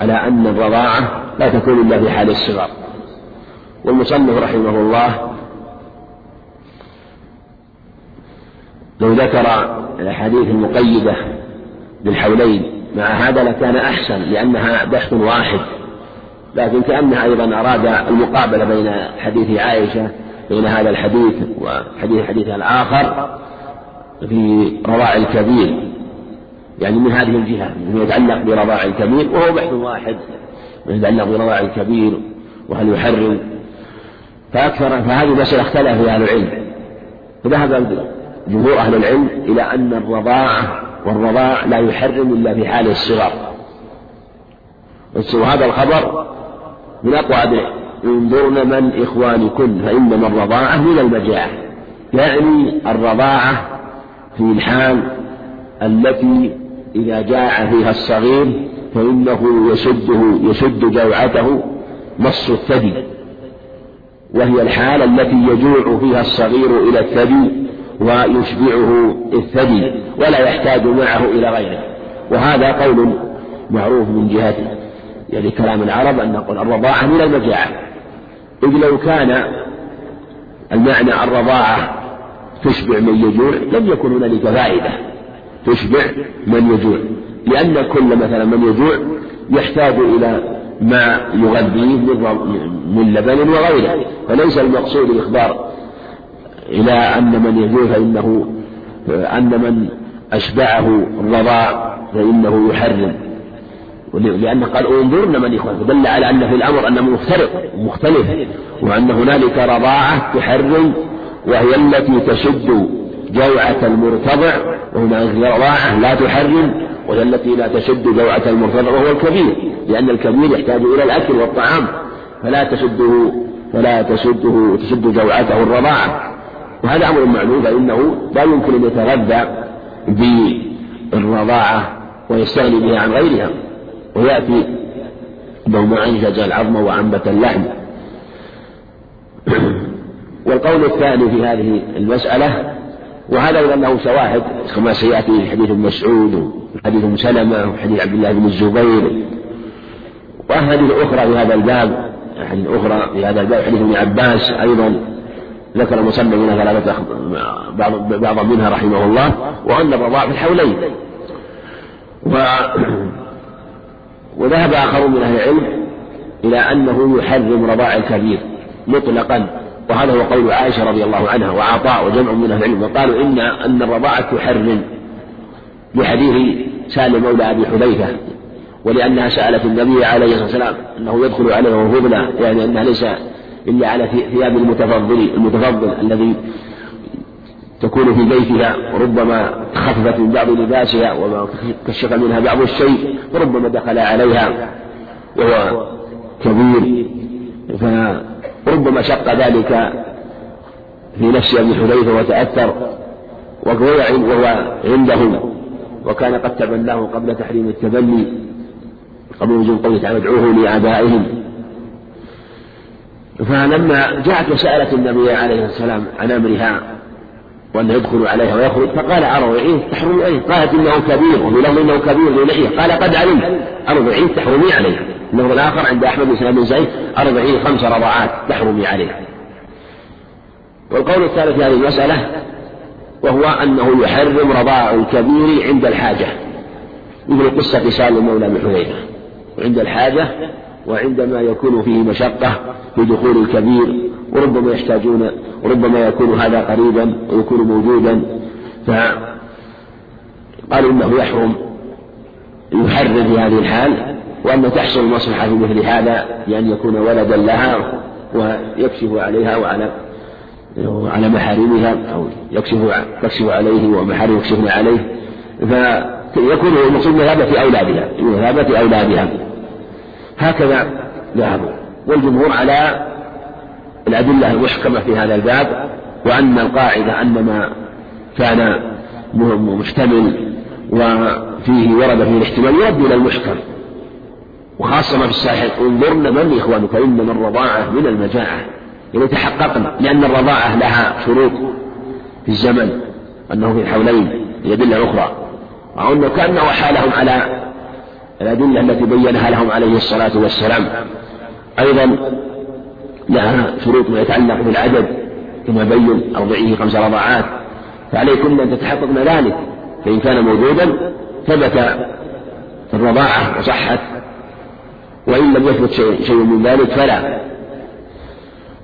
على أن الرضاعة لا تكون إلا في حال الصغر والمصنف رحمه الله لو ذكر الأحاديث المقيدة بالحولين مع هذا لكان أحسن لأنها بحث واحد. لكن كأنها أيضا أراد المقابلة بين حديث عائشة بين هذا الحديث وحديث الحديث الآخر. في رضاع الكبير يعني من هذه الجهة من يتعلق برضاع الكبير وهو بحث واحد من يتعلق برضاع الكبير وهل يحرم. فأكثر فهذه المسألة اختلف فيها أهل العلم. فذهب جمهور أهل العلم إلى أن الرضاعة والرضاع لا يحرم إلا في حال الصغر. وهذا الخبر من أقوى انظرن من إخوانكن فإنما الرضاعة من المجاعة. يعني الرضاعة في الحال التي إذا جاع فيها الصغير فإنه يشده يشد جوعته مص الثدي. وهي الحالة التي يجوع فيها الصغير إلى الثدي ويشبعه الثدي ولا يحتاج معه إلى غيره. وهذا قول معروف من جهة يعني كلام العرب أن نقول الرضاعة من المجاعة. إذ لو كان المعنى الرضاعة تشبع من يجوع لم يكن هنالك فائدة تشبع من يجوع. لأن كل مثلا من يجوع يحتاج إلى ما يغذيه من لبن وغيره. فليس المقصود الإخبار إلى أن من يجوع فإنه أن من أشبعه الرضاع فإنه يحرم. لأنه قال انظرن من إخوان دل على أن في الأمر أنه مفترق مختلف وأن هنالك رضاعة تحرم وهي التي تشد جوعة المرتضع وهناك رضاعة لا تحرم وهي التي لا تشد جوعة المرتضع وهو الكبير لأن الكبير يحتاج إلى الأكل والطعام فلا تشده فلا تشده تشد جوعته الرضاعة. وهذا أمر معلوم فإنه لا يمكن أن يتغذى بالرضاعة ويستغني بها عن غيرها. ويأتي أنه ما أنجز العظم وأنبت اللحم. والقول الثاني في هذه المسألة وهذا أيضا له شواهد كما سيأتي في حديث ابن مسعود وحديث ابن سلمة وحديث عبد الله بن الزبير. وأحاديث أخرى في هذا الباب أحاديث أخرى في هذا الباب حديث ابن عباس أيضا ذكر المصنف منها ثلاثة بعض بعض منها رحمه الله وأن الرضاع في الحولين و وذهب آخرون من أهل العلم إلى أنه يحرم رضاع الكبير مطلقا. وهذا هو قول عائشة رضي الله عنها وعطاء وجمع من أهل العلم وقالوا إن أن الرضاعة تحرم لحديث سالم مولى أبي حذيفة ولأنها سألت النبي عليه الصلاة والسلام أنه يدخل عليها وهو يعني أنها ليس إلا على ثياب المتفضل المتفضل الذي تكون في بيتها وربما خففت من بعض لباسها وما كشف منها بعض الشيء وربما دخل عليها وهو كبير. فربما شق ذلك في نفس ابي حذيفه وتأثر وهو عنده وكان قد تبناه قبل تحريم التبني قبل نزول قوله تعالى ادعوه لآبائهم. فلما جاءت وسألت النبي عليه السلام عن أمرها وأنه يدخل عليها ويخرج فقال أرضعيه تحرمي عليه قالت إنه كبير وفي إنه كبير للحية قال قد علمت أرضعيه تحرمي عليه اللفظ الآخر عند أحمد بن بن زيد أرضعيه خمس رضعات تحرمي عليه. والقول الثالث في هذه المسألة وهو أنه يحرم رضاع الكبير عند الحاجة مثل قصة سالم مولى بن وعند الحاجة وعندما يكون فيه مشقة في دخول الكبير وربما يحتاجون وربما يكون هذا قريبا ويكون موجودا فقالوا إنه يحرم يحرر في هذه الحال. وأن تحصل المصلحة في مثل هذا بأن يكون ولدا لها ويكشف عليها وعلى وعلى محارمها أو يكشف تكشف عليه ومحارم يكشفن عليه. فيكون المقصود مذهبة أولادها مذهبة أولادها. هكذا ذهبوا والجمهور على الأدلة المحكمة في هذا الباب وأن القاعدة أن ما كان مشتمل وفيه ورد فيه الاحتمال يؤدي إلى المحكم. وخاصة ما في الصحيح انظرن من إخوانك؟ إنما الرضاعة من المجاعة. يعني تحققنا لأن الرضاعة لها شروط في الزمن أنه في الحولين أدلة أخرى. وأنه كأنه حالهم على الأدلة التي بينها لهم عليه الصلاة والسلام. أيضا لها شروط ما يتعلق بالعدد كما بين أرضعيه خمس رضاعات. فعليكن أن تتحققن ذلك. فإن كان موجودا ثبت الرضاعة وصحت وإن لم يثبت شيء, من ذلك فلا.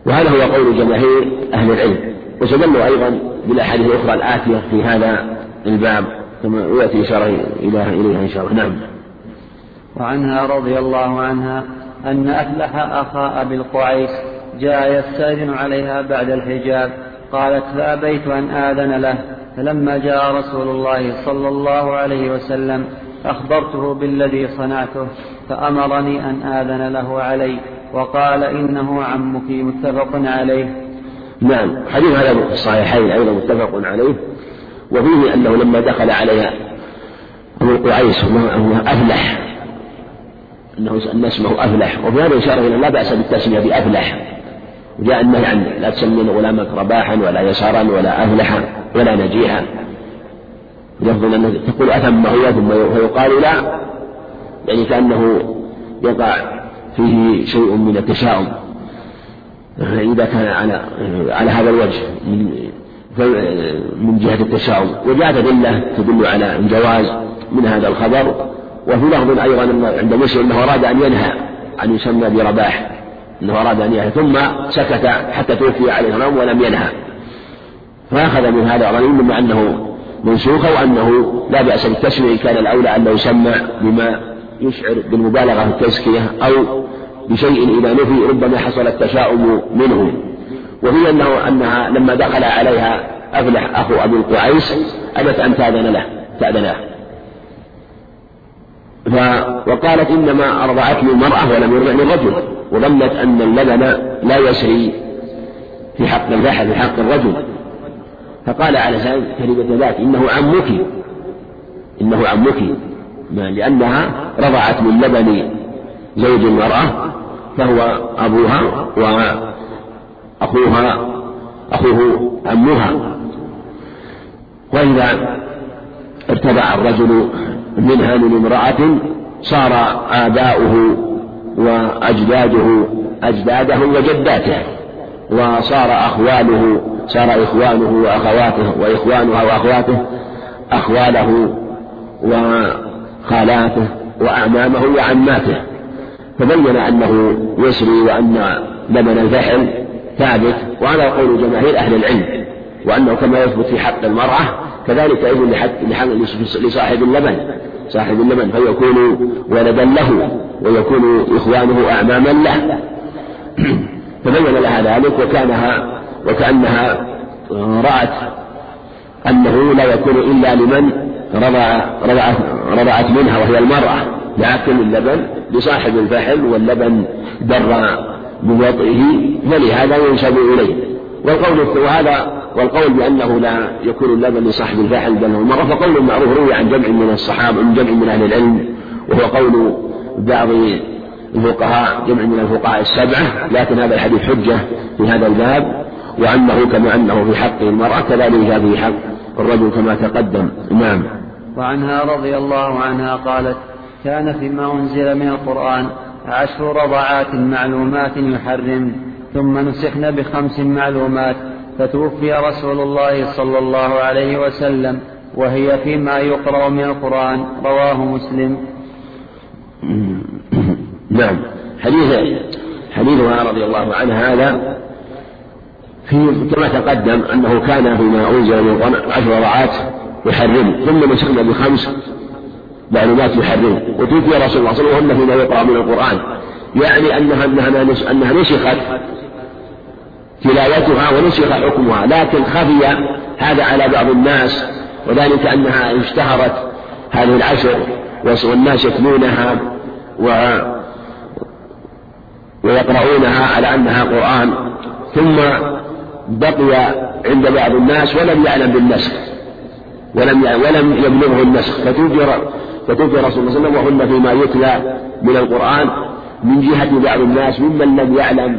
وهذا هو قول جماهير أهل العلم. وسجلوا أيضا بالأحاديث الأخرى الآتية في هذا الباب كما يأتي إشارة إليها إن شاء الله. نعم. وعنها رضي الله عنها أن أفلح أخا أبي القعيس جاء يستأذن عليها بعد الحجاب. قالت فأبيت أن آذن له. فلما جاء رسول الله صلى الله عليه وسلم أخبرته بالذي صنعته فأمرني أن آذن له علي وقال إنه عمك متفق عليه. نعم حديث هذا في الصحيحين أيضا متفق عليه. وفيه أنه لما دخل عليها أبو القعيس هو أفلح. أنه أن اسمه أفلح. وفي هذا إشارة إلى لا بأس بالتسمية بأفلح. وجاء النهي عن لا تسمين غلامك رباحا ولا يسارا ولا أفلحا ولا نجيحا. لفظ أنه تقول أثم هو ثم فيقال لا يعني كأنه يقع فيه شيء من التشاؤم. إذا كان على على هذا الوجه من من جهة التشاؤم. وجاءت أدلة تدل على الجواز من هذا الخبر وفي لفظ أيضا عند مسلم أنه أراد أن ينهى أن يسمى برباح أنه أراد أن ينهى ثم سكت حتى توفي عليه السلام ولم ينهى. فأخذ من هذا ظنين مع أنه منسوخ وأنه لا بأس بالتسمية كان الأولى أن يسمى بما يشعر بالمبالغة في التزكية أو بشيء إذا نفي ربما حصل التشاؤم منه. وهي أنه أنها لما دخل عليها أفلح أخو أبي القعيس أبت أن تأذن له تأذن له. ف... وقالت إنما أرضعتني المرأة ولم يرضعني الرجل وظنت أن اللبن لا يسري في حق الفحل في حق الرجل. فقال على سبيل كلمة ذات إنه عمك. إنه عمك. لأنها رضعت من لبن زوج المرأة فهو أبوها وأخوها أخوه عمها. وإذا ارتدع الرجل منها من امرأة صار آباؤه وأجداده أجداده وجداته. وصار أخواله صار إخوانه وأخواته وإخوانها وأخواته أخواله وخالاته وأعمامه وعماته. فبين أنه يسري وأن لبن الفحل ثابت وهذا قول جماهير أهل العلم وأنه كما يثبت في حق المرأة كذلك أيضا لصاحب اللبن صاحب اللبن فيكون ولدا له ويكون إخوانه أعماما له. فبين لها ذلك وكانها وكأنها رأت أنه لا يكون إلا لمن رضع رضعت, رضعت منها وهي المرأة لكن اللبن لصاحب الفحل واللبن در بوطئه فلهذا ينسب إليه. والقول وهذا والقول بأنه لا يكون اللبن لصاحب الفحل بل هو المرأة فقول معروف روي عن جمع من الصحابة من جمع من أهل العلم وهو قول بعض الفقهاء جمع من الفقهاء السبعة لكن هذا الحديث حجة في هذا الباب وأنه كما أنه في حق المرأة كذلك في حق الرجل كما تقدم. نعم. وعنها رضي الله عنها قالت كان فيما أنزل من القرآن عشر رضعات معلومات يحرم ثم نسخن بخمس معلومات فتوفي رسول الله صلى الله عليه وسلم وهي فيما يقرأ من القرآن رواه مسلم. نعم. حديث حديثها رضي الله عنها هذا في كما تقدم أنه كان فيما أنزل من القرآن عشر رضعات يحرم ثم نسخنا بخمس معلومات يحرم. وتوفي رسول الله صلى الله عليه وسلم فيما يقرأ من القرآن. يعني أنها أنها أنها نسخت تلاوتها ونسخ حكمها لكن خفي هذا على بعض الناس وذلك أنها اشتهرت هذه العشر والناس يتلونها و ويقرؤونها على أنها قرآن ثم بقي عند بعض الناس ولم يعلم بالنسخ ولم ولم يبلغه النسخ. فتوفي فتوفي رسول الله صلى الله عليه وسلم وهن فيما يتلى من القرآن من جهة بعض الناس ممن لم يعلم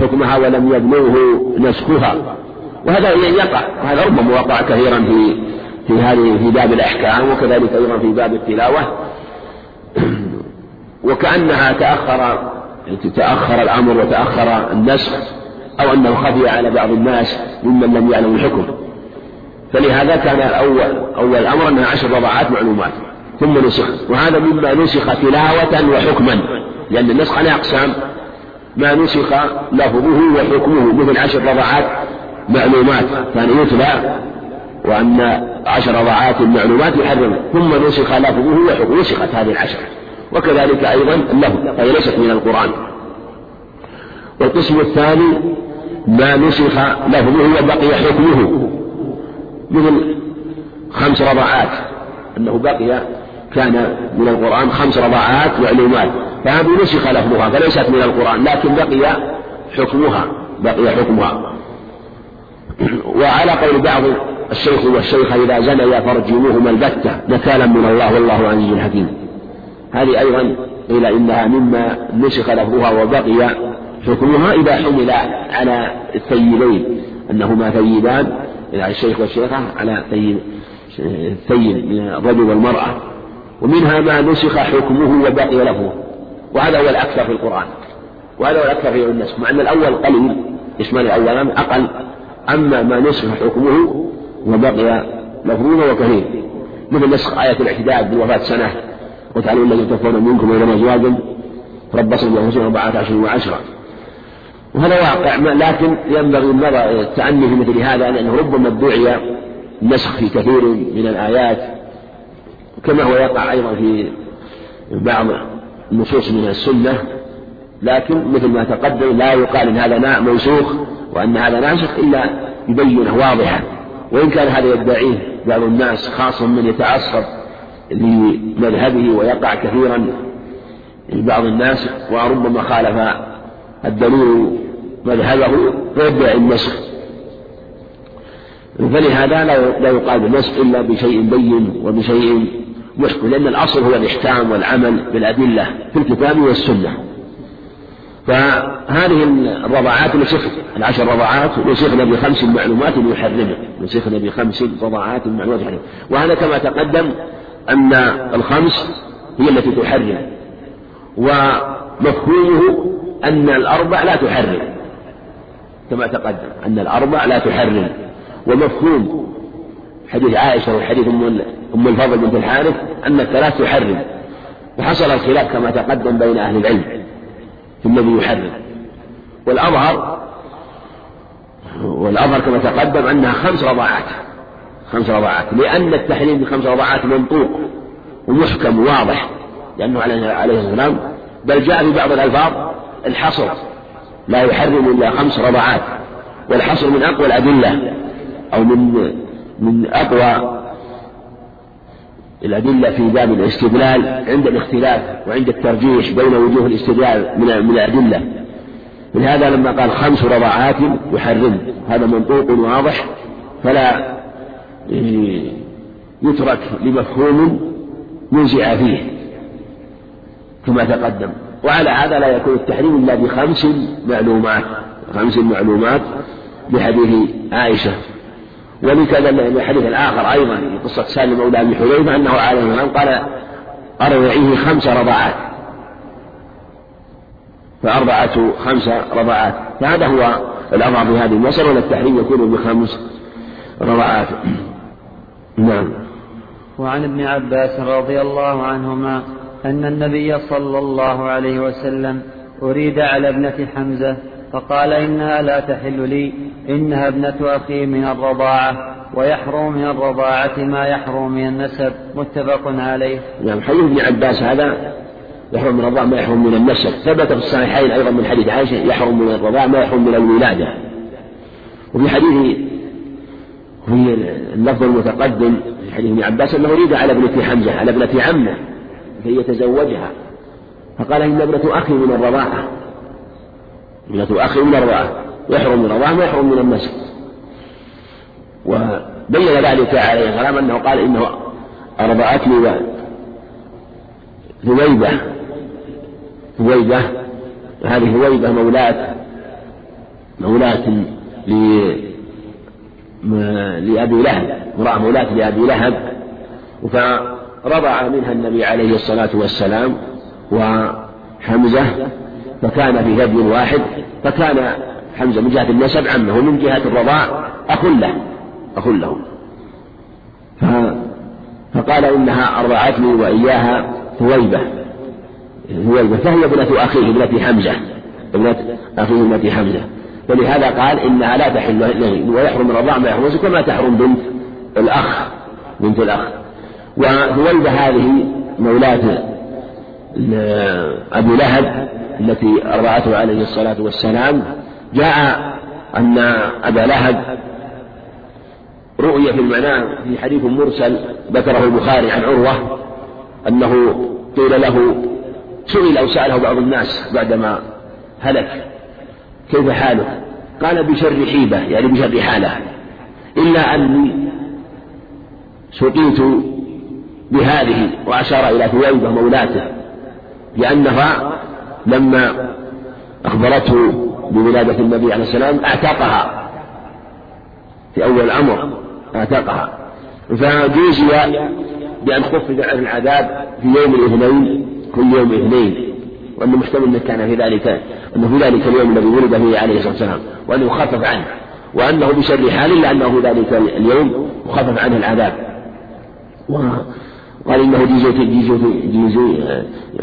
حكمها ولم يبلغه نسخها. وهذا يقع وهذا ربما وقع كثيرا في في هذه في باب الأحكام وكذلك أيضا في باب التلاوة. وكأنها تأخر تأخر الأمر وتأخر النسخ أو أنه خفي على بعض الناس ممن لم يعلموا الحكم. فلهذا كان أول أول الأمر أنها عشر رضعات معلومات ثم نسخ. وهذا مما نسخ تلاوة وحكما. لأن النسخ على أقسام. ما نسخ لفظه وحكمه مثل عشر رضعات معلومات. كان يتلى وأن عشر رضعات معلومات يحرم. ثم نسخ لفظه وحكمه. نسخت هذه العشر. وكذلك أيضا اللفظ فهي ليست من القرآن. والقسم الثاني ما نسخ لفظه وبقي حكمه مثل خمس رضعات أنه بقي كان من القرآن خمس رضعات معلومات. فهذه نسخ لفظها فليست من القرآن لكن بقي حكمها بقي حكمها. وعلى قول بعض الشيخ والشيخة إذا زنيا فارجموهما البتة نكالا من الله والله عزيز حكيم هذه أيضا قيل إنها مما نسخ لفظها وبقي حكمها إذا حمل على الثيبين أنهما ثيبان يعني الشيخ والشيخة على ثيب الثيب من الرجل والمرأة ومنها ما نسخ حكمه وبقي لفظه وهذا هو الأكثر في القرآن وهذا هو الأكثر في النسخ مع أن الأول قليل يشمل الأولان أقل أما ما نسخ حكمه وبقي لفظه وكثير مثل نسخ آية الاعتداد بالوفاة سنة وتعالوا الذين تكفرون منكم وإلى أزواجا تربصوا بأنفسهم أربعة أشهر وعشرة. وهذا واقع لكن ينبغي النظر التأني في مثل هذا لأنه ربما ادعي النسخ في كثير من الآيات كما هو يقع أيضا في بعض النصوص من السنة. لكن مثل ما تقدم لا يقال إن هذا منسوخ وأن هذا ناسخ إلا يبينه واضحا. وإن كان هذا يدعيه بعض الناس خاصة من يتعصب لمذهبه ويقع كثيرا لبعض الناس وربما خالف الدليل مذهبه فيدعي النسخ. فلهذا لا يقال بالنسخ إلا بشيء بين وبشيء محكم لأن الأصل هو الإحكام والعمل بالأدلة في الكتاب والسنة. فهذه الرضاعات نسخ العشر رضاعات نسخنا بخمس معلومات يحرمه نسخنا بخمس رضاعات معلومات يحرمه. وهذا كما تقدم أن الخمس هي التي تحرم ومفهومه أن الأربع لا تحرم كما تقدم أن الأربع لا تحرم ومفهوم حديث عائشة وحديث أم الفضل بنت الحارث أن الثلاث تحرم وحصل الخلاف كما تقدم بين أهل العلم في الذي يحرم. والأظهر والأظهر كما تقدم أنها خمس رضاعات. خمس رضاعات. لأن التحريم بخمس رضاعات منطوق ومحكم واضح لأنه عليه الصلاة والسلام بل جاء في بعض الألفاظ الحصر. لا يحرم إلا خمس رضعات والحصر من أقوى الأدلة أو من من أقوى الأدلة في باب الاستدلال عند الاختلاف وعند الترجيح بين وجوه الاستدلال من من الأدلة. ولهذا لما قال خمس رضعات يحرم. هذا منطوق واضح. فلا يترك لمفهوم نزع فيه كما تقدم. وعلى هذا لا يكون التحريم إلا بخمس معلومات خمس معلومات بحديث عائشة. ولكذا الحديث الآخر أيضا في قصة سالم مولى أبي حذيفة أنه عليه السلام قال أرضعيه خمس رضعات. فأرضعته خمس رضعات. فهذا هو الأمر في هذه المسألة ولا التحريم يكون بخمس رضعات. نعم. وعن ابن عباس رضي الله عنهما أن النبي صلى الله عليه وسلم أريد على ابنة حمزة فقال إنها لا تحل لي إنها ابنة أخي من الرضاعة ويحرم من الرضاعة ما يحرم من النسب متفق عليه. نعم حديث ابن عباس هذا يحرم من الرضاع ما يحرم من النسب. ثبت في الصحيحين أيضا من حديث عائشة يحرم من الرضاع ما يحرم من الولادة. وفي حديث في اللفظ المتقدم في حديث ابن عباس أنه أريد على ابنة حمزة على ابنة عمه كي يتزوجها. فقال إن ابنة أخي من الرضاعة. ابنة أخي من الرضاعة. يحرم من الرضاعة ما يحرم من النسب وبين ذلك عليه السلام أنه قال إنه أرضعتني ثويبة ثويبة هذه ثويبة مولاة مولاة لأبي لهب امرأة مولاة لأبي لهب. فرضع منها النبي عليه الصلاة والسلام وحمزة فكان في ثدي واحد. فكان حمزة من جهة النسب عمه ومن جهة الرضاع أخ له أخ له فقال إنها أرضعتني وإياها ثويبة. ثويبة فهي ابنة أخيه ابنة حمزة ابنة أخيه ابنة حمزة. ولهذا قال إنها لا تحل له ويحرم الرضاع ما يحرم كما تحرم بنت الأخ بنت الأخ. وثويبة هذه مولاة أبي لهب التي أرضعته عليه الصلاة والسلام. جاء أن أبا لهب رؤي في المنام في حديث مرسل ذكره البخاري عن عروة أنه قيل له سئل أو سأله بعض الناس بعدما هلك. كيف حالك؟ قال بشر حيبة يعني بشر حالة. إلا أني سقيت بهذه وأشار إلى ثويبة مولاته لأنها لما أخبرته بولادة النبي عليه السلام أعتقها. في أول الأمر أعتقها. فجوزي بأن خفف عن العذاب في يوم الاثنين كل يوم اثنين وأنه محتمل أنه كان في ذلك أنه في ذلك اليوم الذي ولد فيه عليه الصلاة والسلام وأنه خفف عنه وأنه بشر حال إلا أنه في ذلك اليوم خفف عنه العذاب. وقال إنه جيزو جيزو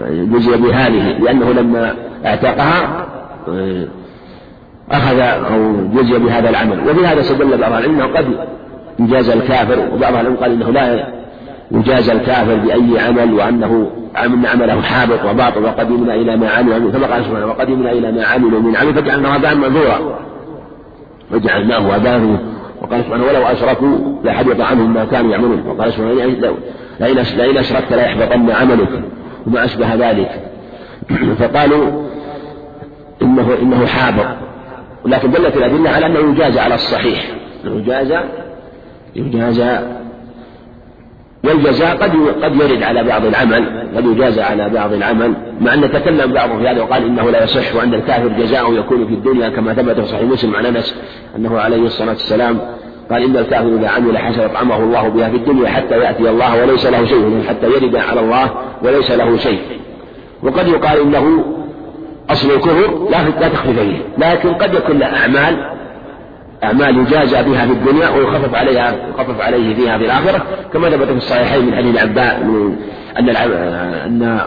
جزي بهذه لأنه لما اعتقها أخذ أو جزي بهذا العمل. وبهذا استدل بعض العلم أنه قد يجاز الكافر وبعض العلم قال إنه لا يجاز الكافر بأي عمل وأنه أن عمله حابط وباطل وقدمنا إلى ما عملوا كما قال سبحانه وقدمنا إلى ما عملوا من عمل فجعلناه هباء منثورا. وجعلناه هباء وقال سبحانه ولو أشركوا لحبط عنهم ما كانوا يعملون. وقال سبحانه لئن أشركت ليحبطن عملك. وما أشبه ذلك. فقالوا إنه إنه حابط. ولكن دلت الأدلة على أنه يجاز على الصحيح. أنه يجاز يجاز والجزاء قد قد يرد على بعض العمل قد يجازى على بعض العمل مع أن تكلم بعضهم في هذا وقال إنه لا يصح وأن الكافر جزاؤه يكون في الدنيا كما ثبت في صحيح مسلم عن أنس أنه عليه الصلاة والسلام قال إن الكافر إذا عمل حسنه اطعمه الله بها في الدنيا حتى يأتي الله وليس له شيء حتى يرد على الله وليس له شيء. وقد يقال إنه أصل الكفر لا لا تخفي فيه لكن قد يكون له أعمال أعمال يجازى بها في الدنيا ويخفف عليها يخفف عليه فيها في الآخرة كما ثبت في الصحيحين من حديث العباء أن أن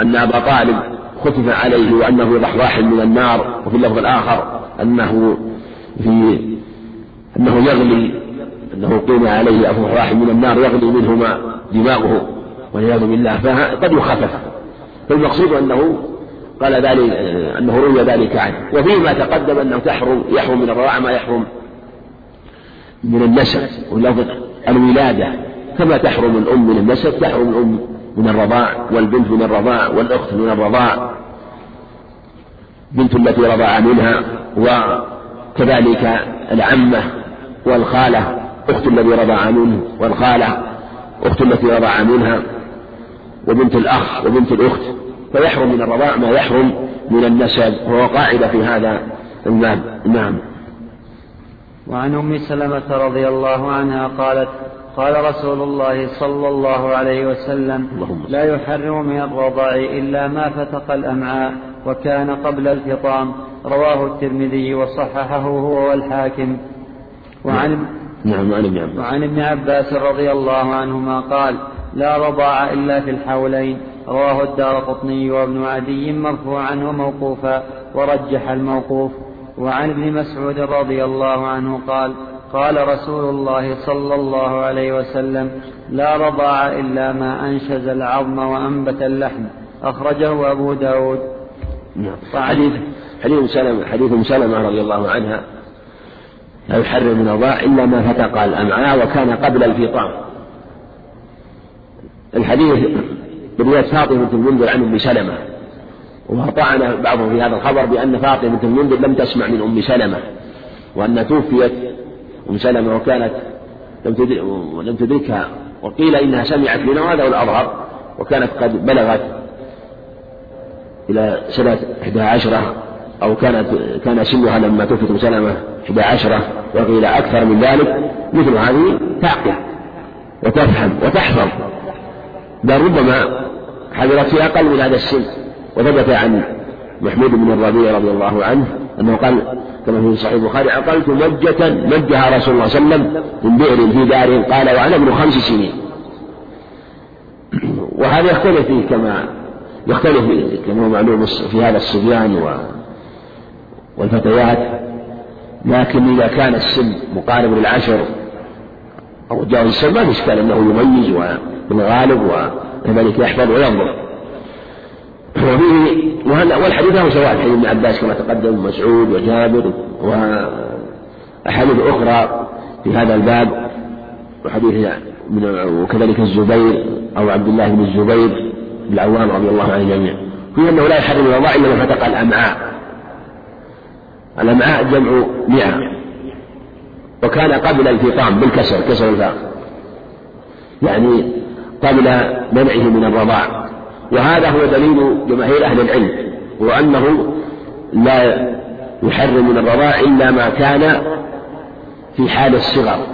أن أبا طالب خفف عليه وأنه يضح من النار وفي اللفظ الآخر أنه في أنه يغلي أنه قيل عليه واحد من النار يغلي منهما دماؤه والعياذ بالله فقد يخفف. فالمقصود أنه قال ذلك أنه روي ذلك عنه. وفيما تقدم أنه تحرم يحرم من الرضاعة ما يحرم من النسب ولفظ الولادة. كما تحرم الأم من النسب تحرم الأم من الرضاع والبنت من الرضاع والأخت من الرضاع بنت التي رضع منها وكذلك العمة والخالة أخت الذي رضع منه والخالة أخت التي رضع منها وبنت الأخ وبنت الأخت. فيحرم من الرضاع ما يحرم من النسب وهو قاعدة في هذا الباب نعم. وعن أم سلمة رضي الله عنها قالت قال رسول الله صلى الله عليه وسلم لا يحرم من الرضاع إلا ما فتق الأمعاء وكان قبل الفطام. رواه الترمذي وصححه هو والحاكم. وعن نعم. وعن ابن عباس. وعن ابن عباس رضي الله عنهما قال لا رضاع إلا في الحولين. رواه الدار قطني وابن عدي مرفوعا وموقوفا ورجح الموقوف. وعن ابن مسعود رضي الله عنه قال قال رسول الله صلى الله عليه وسلم لا رضاع إلا ما أنشز العظم وأنبت اللحم. أخرجه أبو داود. نعم. حديث حديث سلمة حديث سلمة رضي الله عنها. لا يحرم من الرضاع إلا ما فتق الأمعاء وكان قبل الفطام. الحديث برواية فاطمة بنت المنذر عن أم سلمة. وطعن بعضهم في هذا الخبر بأن فاطمة بنت المنذر لم تسمع من أم سلمة وأن توفيت أم سلمة وكانت لم تدركها وقيل إنها سمعت منه وهذا الأظهر وكانت قد بلغت إلى سنة إحدى عشرة أو كانت كان سنها لما توفيت أم سلمة إحدى عشرة وقيل أكثر من ذلك مثل هذه تعقل وتفهم وتحفظ بل ربما حضرت في أقل من هذا السن وثبت عن محمود بن الربيع رضي الله عنه أنه قال كما في صحيح البخاري عقلت مجة مجها رسول الله صلى الله عليه وسلم من بئر في دار قال وأنا ابن خمس سنين. وهذا يختلف فيه كما يختلف كما هو معلوم في هذا الصبيان والفتيات لكن إذا كان السن مقارب للعشر جاوز السن ما إشكال أنه يميز وبالغالب وكذلك يحفظ وينظر. وفيه والحديث له شواهد حديث ابن عباس كما تقدم مسعود وجابر وأحاديث أخرى في هذا الباب. وحديث وكذلك الزبير أو عبد الله بن الزبير بن العوام رضي الله عن الجميع فيه أنه لا يحرم الوضاء إلا ما فتق الأمعاء. الأمعاء جمع مئة. وكان قبل الفطام بالكسر كسر الفاء يعني قبل منعه من الرضاع. وهذا هو دليل جماهير أهل العلم وأنه لا يحرم من الرضاع إلا ما كان في حال الصغر.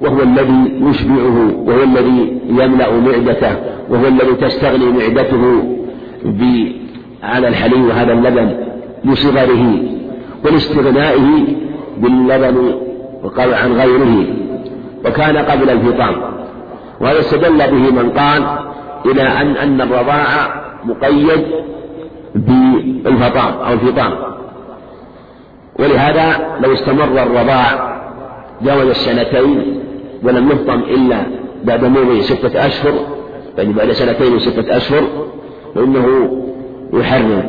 وهو الذي يشبعه وهو الذي يملأ معدته وهو الذي تستغني معدته على الحليب وهذا اللبن لصغره ولاستغنائه باللبن وقال عن غيره وكان قبل الفطام وهذا استدل به من قال إلى أن أن الرضاعة مقيد بالفطام أو الفطام ولهذا لو استمر الرضاع جاوز السنتين ولم يفطم إلا بعد مرور ستة أشهر يعني بعد سنتين وستة أشهر فإنه يحرم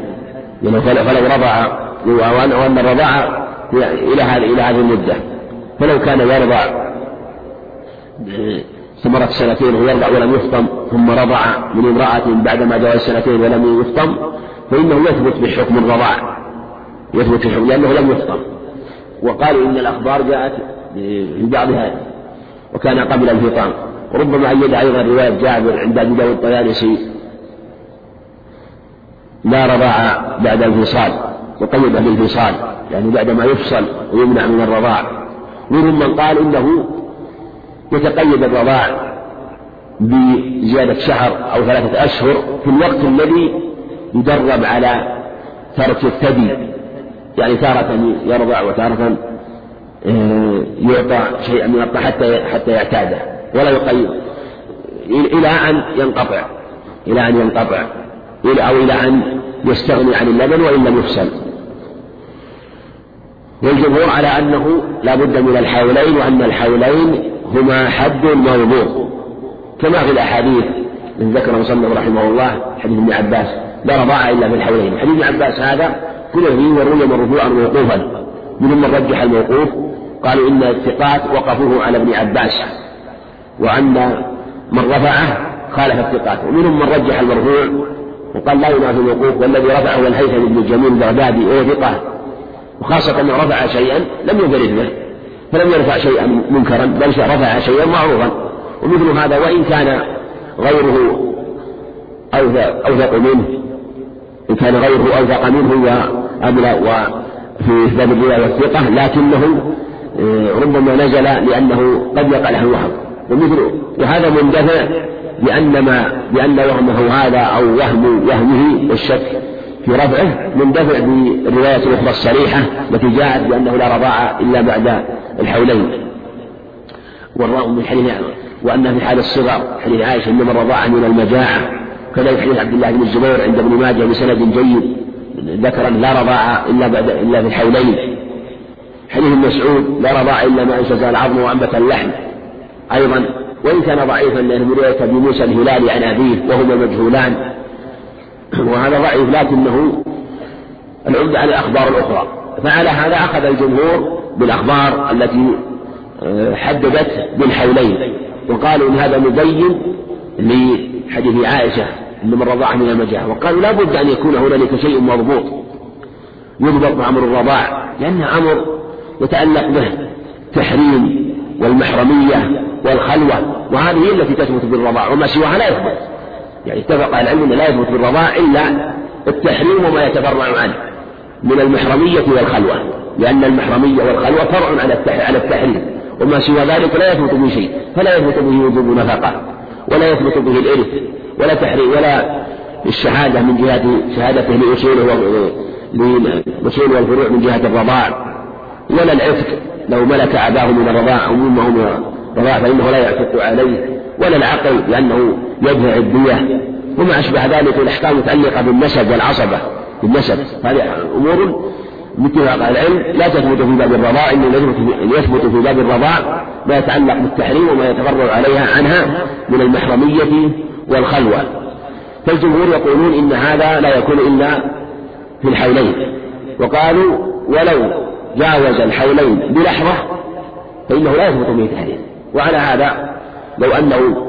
يعني فلو رضع وأن الرضاعة إلى هذه المدة. فلو كان يرضع استمرت سنتين ويرضع ولم يفطم ثم رضع من امرأة بعدما جاوز سنتين ولم يفطم فإنه يثبت بحكم الرضاع يثبت بحكم لأنه لم يفطم وقالوا إن الأخبار جاءت في بعضها وكان قبل الفطام وربما أيد أيضا رواية جابر عند أبي داود الطيالسي لا رضاع بعد الفصال وقيد بالفصال يعني بعدما يفصل ويمنع من الرضاع. منهم من قال إنه يتقيد الرضاع بزيادة شهر أو ثلاثة أشهر في الوقت الذي يدرب على ترك الثدي. يعني تارة يرضع وتارة آه، يعطى شيئا من الطعام حتى حتى يعتاده. ولا يقيد. إلى أن ينقطع. إلى أن ينقطع. أو إلى أن يستغني عن اللبن وإن لم يفسد. والجمهور على أنه لا بد من الحولين وأن الحولين هما حد موضوع. كما في الأحاديث من ذكر مصنف رحمه الله حديث ابن عباس لا رضاعة إلا في الحولين. حديث ابن عباس هذا كله فيه وروي مرفوعا موقوفا. منهم من رجح الموقوف قالوا إن الثقات وقفوه على ابن عباس وأن من رفعه خالف الثقات. ومنهم من رجح المرفوع وقال لا ينافي الموقوف والذي رفعه الهيثم بن جميل البغدادي وهو ثقة. وخاصة أنه رفع شيئا لم ينفرد به فلم يرفع شيئا منكرا بل رفع شيئا معروفا ومثل هذا وإن كان غيره أوثق, منه إن كان غيره أوثق منه وأبلغ وفي إثبات الرواية والثقة لكنه آه، ربما نزل لأنه قد يقع له الوهم ومثل وهذا مندفع لأن ما لأن وهمه هذا أو وهم وهمه والشك في رفعه مندفع بالرواية الأخرى الصريحة التي جاءت بأنه لا رضاعة إلا بعد الحولين. والراء من حديث وأن في حال الصغر حديث عائشة إنما الرضاعة من المجاعة كذلك حديث عبد الله بن الزبير عند ابن ماجه بسند جيد ذكر لا رضاعة إلا بعد إلا في الحولين. حديث مسعود لا رضاع إلا ما أنشز العظم وأنبت اللحم. أيضا وإن كان ضعيفا لأنه رواية أبي موسى الهلالي عن أبيه وهما مجهولان. وهذا ضعيف لكنه العمدة على الأخبار الأخرى فعلى هذا أخذ الجمهور بالأخبار التي آه، حددت بالحولين وقالوا إن هذا مبين لحديث عائشة أن من رضاع من المجاعة وقالوا لا بد أن يكون هنالك شيء مضبوط. يضبط أمر الرضاع لأن أمر يتعلق به تحريم والمحرمية والخلوة وهذه التي تثبت بالرضاع وما سواها لا يثبت. يعني اتفق العلم أن لا يثبت بالرضاع إلا التحريم وما يتفرع عنه من المحرمية والخلوة لأن المحرمية والخلوة فرع على التحريم وما سوى ذلك لا يثبت به شيء فلا يثبت به وجوب نفقة ولا يثبت به الإرث ولا تحريم ولا الشهادة من جهة شهادته لأصوله لأصوله والفروع من جهة الرضاع ولا العتق لو ملك أباه من الرضاع أو هو من الرضاع فإنه لا يعتق عليه ولا العقل لأنه يدفع الدية. وما أشبه ذلك الأحكام المتعلقة بالنسب والعصبة. بالنسب. هذه أمور باتفاق العلم لا تثبت في باب الرضاع انه يثبت في باب الرضاع ما يتعلق بالتحريم وما يتفرع عليها عنها من المحرمية والخلوة. فالجمهور يقولون إن هذا لا يكون إلا في الحولين. وقالوا ولو جاوز الحولين بلحظة فإنه لا يثبت به تحريم. وعلى هذا لو أنه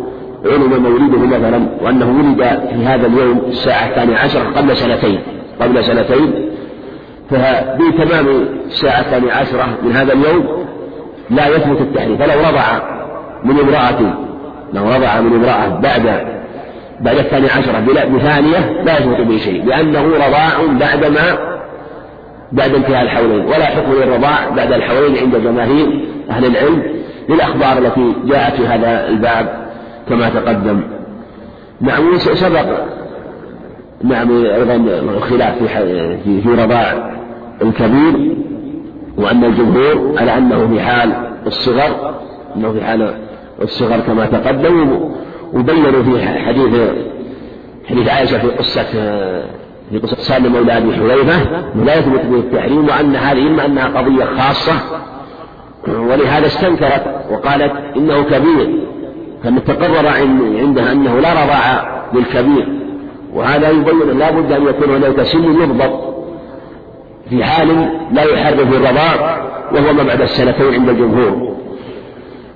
علم مولده مثلا وأنه ولد في هذا اليوم الساعة الثانية عشر قبل سنتين قبل سنتين. فبتمام الساعة الثانية عشرة من هذا اليوم لا يثبت التحريم فلو رضع من امرأة لو رضع من امرأة بعد بعد الثانية عشرة بثانية لا يثبت به شيء لأنه رضاع بعدما بعد انتهاء الحولين. ولا حكم للرضاع بعد الحولين عند جماهير أهل العلم للأخبار التي جاءت في هذا الباب. كما تقدم. نعم سبق. نعم أيضا الخلاف في في, رضاع الكبير وأن الجمهور على أنه في حال الصغر أنه في حال الصغر كما تقدم وبينوا في حديث حديث عائشة في قصة في قصة سالم مولى أبي حذيفة لا يثبت به التحريم وأن هذه إما أنها قضية خاصة ولهذا استنكرت وقالت إنه كبير. فمن تقرر عندها أنه لا رضاع للكبير. وهذا يبين لا بد أن يكون هناك سن يضبط في حال لا يحرم الرضاع وهو ما بعد السنتين عند الجمهور.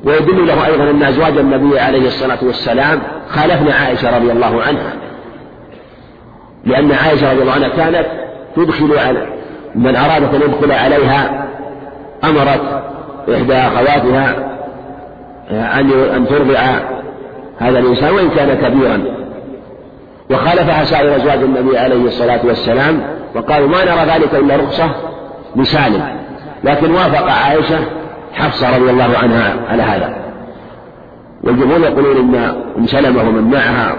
ويدل له أيضا أن أزواج النبي عليه الصلاة والسلام خالفن عائشة رضي الله عنها. لأن عائشة رضي الله عنها كانت تدخل على من أرادت أن يدخل عليها أمرت إحدى أخواتها أن أن ترضع هذا الإنسان وإن كان كبيرا. وخالفها سائر أزواج النبي عليه الصلاة والسلام وقالوا ما نرى ذلك إلا رخصة لسالم. لكن وافق عائشة حفصة رضي الله عنها على هذا. والجمهور يقولون إن أم سلمة ومن معها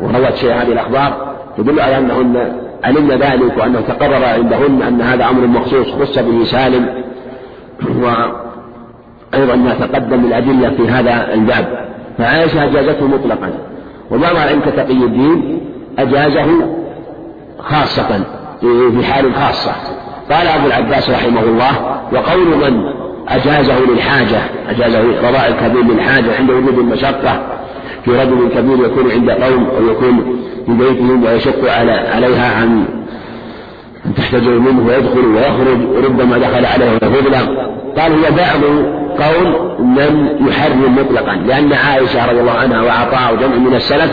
وروت شيء هذه الأخبار تدل على أنهن علمن ذلك وأنه تقرر عندهن أن هذا أمر مخصوص خص به سالم. وأيضا ما تقدم الأدلة في هذا الباب. فعائشة أجازته مطلقا. وبعض العلم كتقي الدين أجازه خاصة في حال خاصة. قال أبو العباس رحمه الله وقول من أجازه للحاجة أجازه رضاء الكبير للحاجة عند وجود المشقة في رجل كبير يكون عند قوم أو يكون في بيته ويشق على عليها عن تحتجر منه ويدخل ويخرج وربما دخل عليه ويغلق قال هو بعض قول من يحرم مطلقا لأن عائشة رضي الله عنها وعطاء وجمع من السلف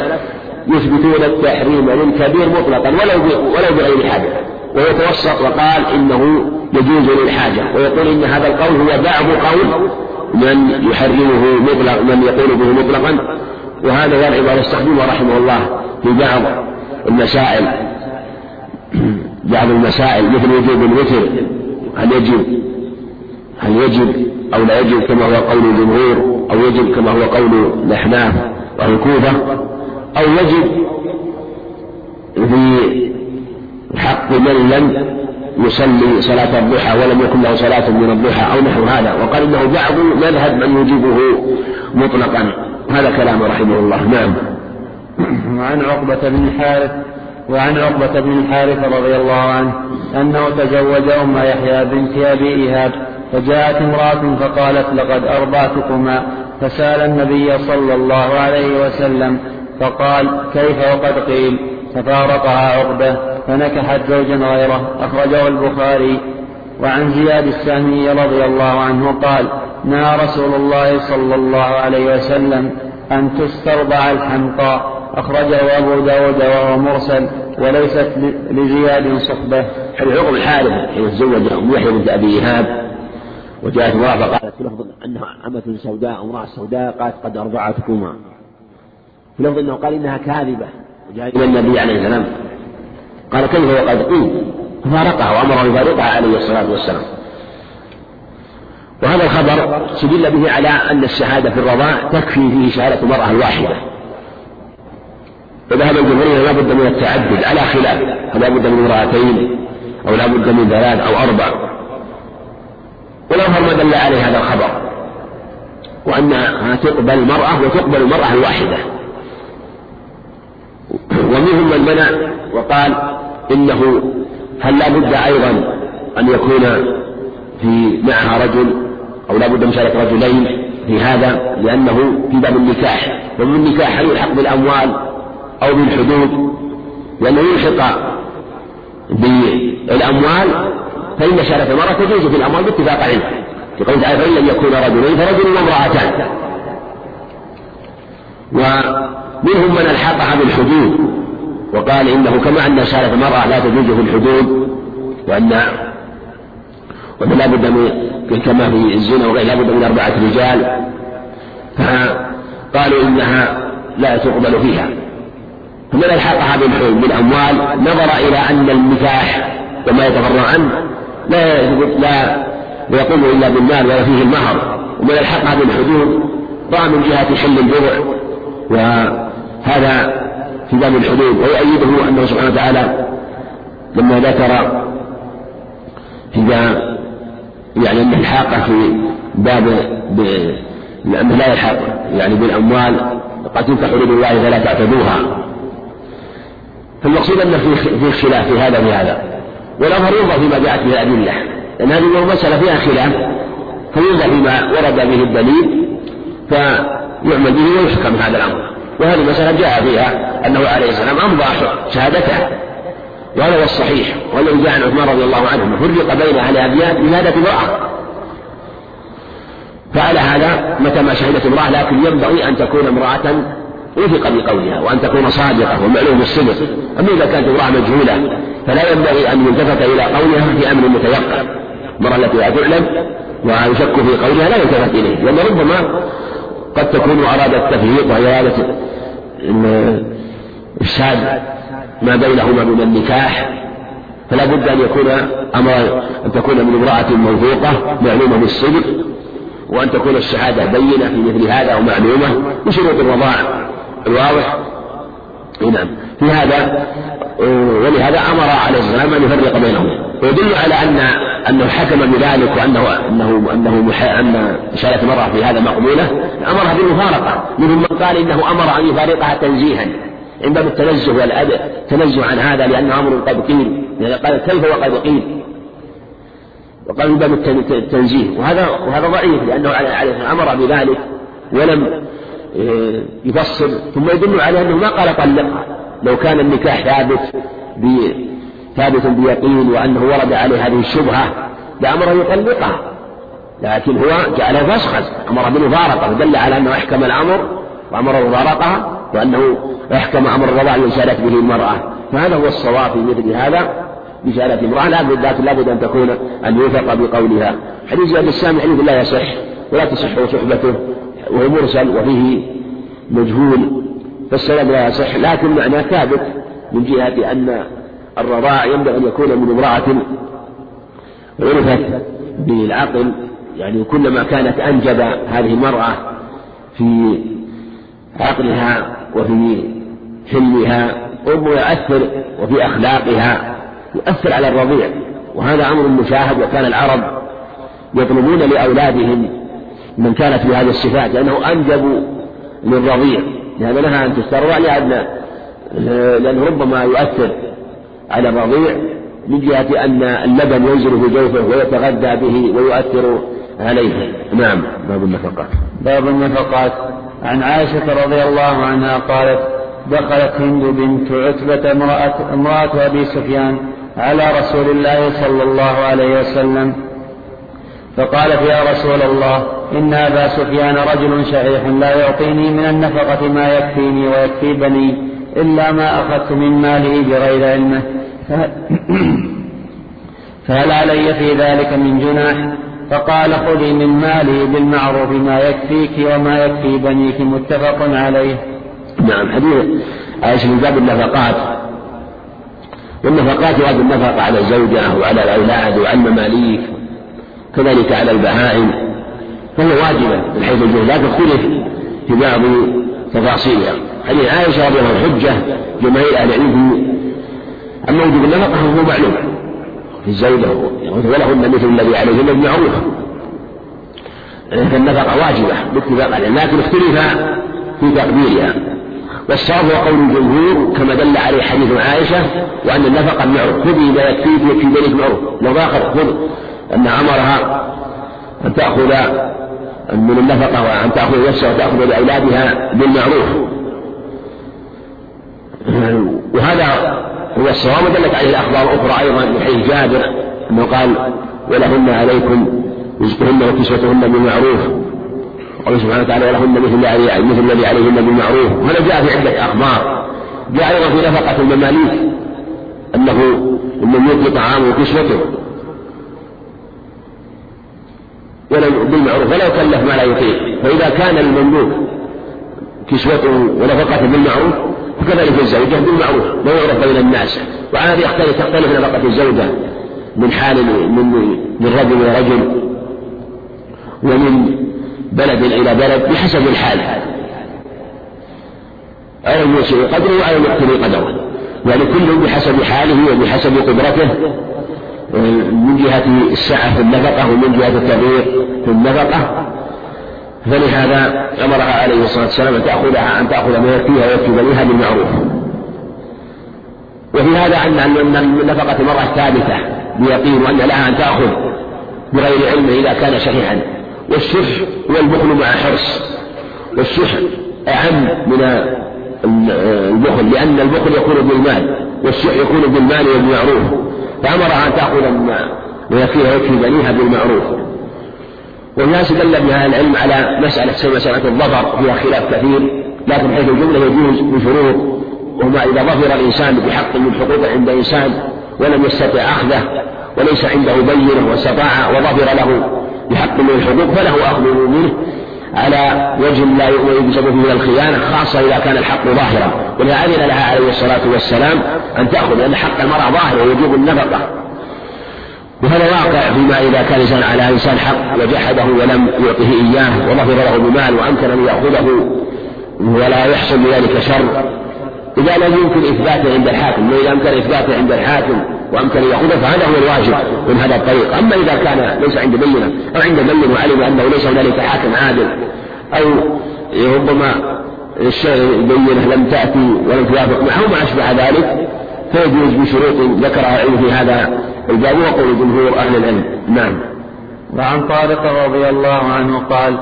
يثبتون التحريم للكبير مطلقا ولو ولو بغير حاجة. ويتوسط وقال إنه يجوز للحاجة. ويقول إن هذا القول هو بعض قول من يحرمه مطلق من يقول به مطلقا. وهذا يرعب على استخدمه رحمه الله في بعض المسائل. بعض المسائل مثل وجوب الوتر هل يجب؟ هل يجب أو لا يجب كما هو قول الجمهور أو يجب كما هو قول الأحناف والكوفة أو يجب في حق من لم يصلي صلاة الضحى ولم يكن له صلاة من الضحى أو نحو هذا وقال إنه بعض مذهب من يجيبه مطلقا. هذا كلام رحمه الله. نعم. وعن عقبة بن الحارث وعن عقبة بن الحارث رضي الله عنه أنه تزوج أم يحيى بنت أبي إيهاب فجاءت امرأة فقالت لقد أرضعتكما فسأل النبي صلى الله عليه وسلم فقال كيف وقد قيل؟ ففارقها عقبة فنكحت زوجا غيره أخرجه البخاري. وعن زياد السهمي رضي الله عنه قال نهى رسول الله صلى الله عليه وسلم أن تسترضع الحمقاء أخرجه أبو داود وهو مرسل وليست لزياد صحبة. العقب الحارث حين تزوج أم يحيى بنت أبي إيهاب وجاءت امرأة فقالت في لفظ أنها أمة سوداء امرأة سوداء قالت قد أرضعتكما. في لفظ أنه قال إنها كاذبة. وجاء إلى النبي عليه السلام. قال كيف وقد قيل ففارقها وأمر بفارقها عليه الصلاة والسلام. وهذا الخبر استدل به على أن الشهادة في الرضاع تكفي فيه شهادة المرأة الواحدة. وذهب الجمهور لا بد من التعدد على خلاف هل لا بد من امرأتين أو لا بد من ثلاث أو أربع؟ والأظهر ما دل عليه هذا الخبر وأنها تقبل المرأة وتقبل المرأة الواحدة. ومنهم من منع وقال إنه هل لا بد أيضا أن يكون في معها رجل أو لا بد من شارك رجلين في هذا لأنه في باب النكاح. ومن النكاح هل يلحق بالأموال أو بالحدود لأنه يلحق بالأموال فإن شارك المرأة تجوز في الأموال باتفاق علم. في قوله تعالى فإن لم يكون رجلين فرجل وامرأتان. ومنهم من ألحقها بالحدود وقال إنه كما أن شارك المرأة لا تجوز في الحدود وأن وأن لا بد من كما في الزنا وغيره لا بد من أربعة رجال. فقالوا إنها لا تقبل فيها. فمن ألحقها بالأموال نظر إلى أن النكاح وما يتفرع عنه لا لا يقوم إلا بالمال ولا فيه المهر. ومن الحقها بالحدود رأى من جهة حل البضع. وهذا في باب الحدود. ويؤيده أنه سبحانه وتعالى لما ذكر باب يعني أن الحاقة في باب لأنه لا يلحق يعني بالأموال قد تنكح حدود الله فلا تعتدوها. فالمقصود أن في خلاف في هذا وفي هذا. والأمر ينظر فيما جاءت به الأدلة. لأن هذه مسألة فيها خلاف فينظر فيما ورد به الدليل فيعمل به ويحكم هذا الأمر. وهذه المسألة جاء فيها أنه عليه السلام أمضى شهادته وهذا هو الصحيح. والذي جاء عن عثمان رضي الله عنه فرق بين أهل أبيات بشهادة امرأة. فعلى هذا متى ما شهدت امرأة لكن ينبغي أن تكون امرأة وثق بقولها وأن تكون صادقة ومعلوم الصدق. أما إذا كانت امرأة مجهولة فلا ينبغي أن يلتفت إلى قولها في أمر متيقن المرأة التي لا تعلم ويشك في قولها لا يلتفت إليه لأن ربما قد تكون أرادت تفريط وهي أرادت إفساد ما بينهما من النكاح. فلا بد أن يكون أمر أن تكون من امرأة موثوقة معلومة بالصدق وأن تكون الشهادة بينة في مثل هذا ومعلومة بشروط الرضاع الواضح؟ نعم. في هذا ولهذا أمر عليه السلام أن يفرق بينهم. ويدل على أن أنه حكم بذلك وأنه أنه أنه أن إشارة المرأة في هذا مقبولة. أمرها بالمفارقة. منهم من قال إنه أمر أن يفارقها تنزيها. عند التنزه والأدب التنزه عن هذا لأنه أمر قد قيل. يعني قال كيف وقد قيل؟ وقال من باب التنزيه. وهذا وهذا ضعيف لأنه عليه أمر بذلك ولم يفصل. ثم يدل على أنه ما قال طلقها لو كان النكاح ثابت ثابت بيقين وأنه ورد عليه هذه الشبهة لأمره يطلقها. لكن هو جعلها فسخا. أمر بالمفارقة ودل على أنه أحكم الأمر وأمر بمفارقها وأنه أحكم أمر الرضاع يشارك به المرأة. فهذا هو الصواب في مثل هذا بشهادة امرأة لا بد لكن لابد أن تكون أن يوثق بقولها. حديث زياد السامي حديث لا يصح ولا تصح صحبته. وهو مرسل وفيه مجهول فالسند لا يصح لكن معناه ثابت من جهة أن الرضاع ينبغي أن يكون من امرأة عرفت بالعقل يعني كلما كانت أنجب هذه المرأة في عقلها وفي حلمها ويؤثر وفي أخلاقها يؤثر على الرضيع وهذا أمر مشاهد وكان العرب يطلبون لأولادهم من كانت بهذه الصفات لأنه أنجب للرضيع لهذا نهى أن تسترضع لأن لأنه ربما يؤثر على الرضيع من جهة أن اللبن ينزل في جوفه ويتغذى به ويؤثر عليه. نعم باب النفقات. باب النفقات. عن عائشة رضي الله عنها قالت دخلت هند بنت عتبة امرأة, امرأة أبي سفيان على رسول الله صلى الله عليه وسلم فقالت يا رسول الله إن أبا سفيان رجل شحيح لا يعطيني من النفقة ما يكفيني ويكفي بني إلا ما أخذت من ماله بغير علمه. فهل علي في ذلك من جناح؟ فقال خذي من مالي بالمعروف ما يكفيك وما يكفي بنيك متفق عليه. نعم حديث عائشة من باب النفقات. والنفقات يراد النفقة على الزوجة وعلى الأولاد وعلى المماليك كذلك على البهائم فهي واجبة من حيث الجهد لكن اختلف في بعض تفاصيلها. حديث عائشة رضي الله عنها حجة جماهير أهل العلم أما وجوب النفقة هو معلوم. في الزوجة ولهن مثل الذي عليهن بالمعروف فالنفقة واجبة باتفاق عليهم لكن اختلف في تقديرها. والصواب هو قول الجمهور كما دل عليه حديث عائشة وأن النفقة بالمعروف خذي ما يكفيك يكفي بنيك معروف آخر خذ. أن أمرها أن تأخذ من النفقة وأن تأخذ نفسها وتأخذ لأولادها بالمعروف. وهذا هو الصواب. ودلت عليه الأخبار الأخرى أيضا من حديث جابر أنه قال ولهن عليكم رزقهن وكسوتهن بالمعروف. قال سبحانه وتعالى ولهن مثل مثل الذي عليهن بالمعروف. وهذا جاء في عدة أخبار. جاء أيضا في نفقة المماليك أنه المملوك طعامه وكسوته ولم بالمعروف ولا يكلف ما لا يطيق. فإذا كان المملوك كسوته ونفقته بالمعروف وكذلك الزوجة بالمعروف لا يعرف بين الناس. وعادي يختلف تختلف نفقة الزوجة من حال من من رجل إلى رجل ومن بلد إلى بلد بحسب الحال. على الموسع قدره وعلى المقتل قدره؟ يعني كل بحسب حاله وبحسب قدرته. من جهة السعة في النفقة ومن جهة التغيير في النفقة فلهذا أمرها عليه الصلاة والسلام أن تأخذها أن تأخذ ما يكفيها ويكفي بنيها بالمعروف. وفي هذا أن أن النفقة مرة ثابتة بيقين وأن لها أن تأخذ بغير علم إذا كان شحيحا. والشح والبخل مع حرص. والشح أعم من البخل لأن البخل يكون بالمال والشح يكون بالمال والمعروف. فأمرها أن تأخذ ما يكفيها ويكفي بنيها بالمعروف. والناس دل بها العلم على مسألة مسألة الظفر فيها خلاف كثير لكن حيث الجملة يجوز بشروط وهما إذا ظفر الإنسان بحق من حقوق عند إنسان ولم يستطع أخذه وليس عنده بينة واستطاع وظفر له بحق من الحقوق فله أخذه منه. على وجه لا يوجب فيه الخيانة خاصة إذا كان الحق ظاهرا. ولهذا أذن لها عليه الصلاة والسلام أن تأخذ لأن حق المرأة ظاهر ويجوب النفقة. وهذا واقع فيما إذا كان إنسان على إنسان حق وجحده ولم يعطه إياه وظفر له بمال وأمكن أن يأخذه ولا يحصل بذلك شر. إذا لم يمكن إثباته عند الحاكم وإذا أمكن إثباته عند الحاكم وأمكن يأخذه فهذا هو الواجب من هذا الطريق. أما إذا كان ليس عند بينة أو عند بين وعلم أنه ليس هنالك حاكم عادل أو ربما بينة لم تأتي ولم توافق معه وما أشبه ذلك فيجوز بشروط ذكرها العلم في هذا الباب وقول جمهور أهل العلم. نعم. وعن طارق رضي الله عنه قال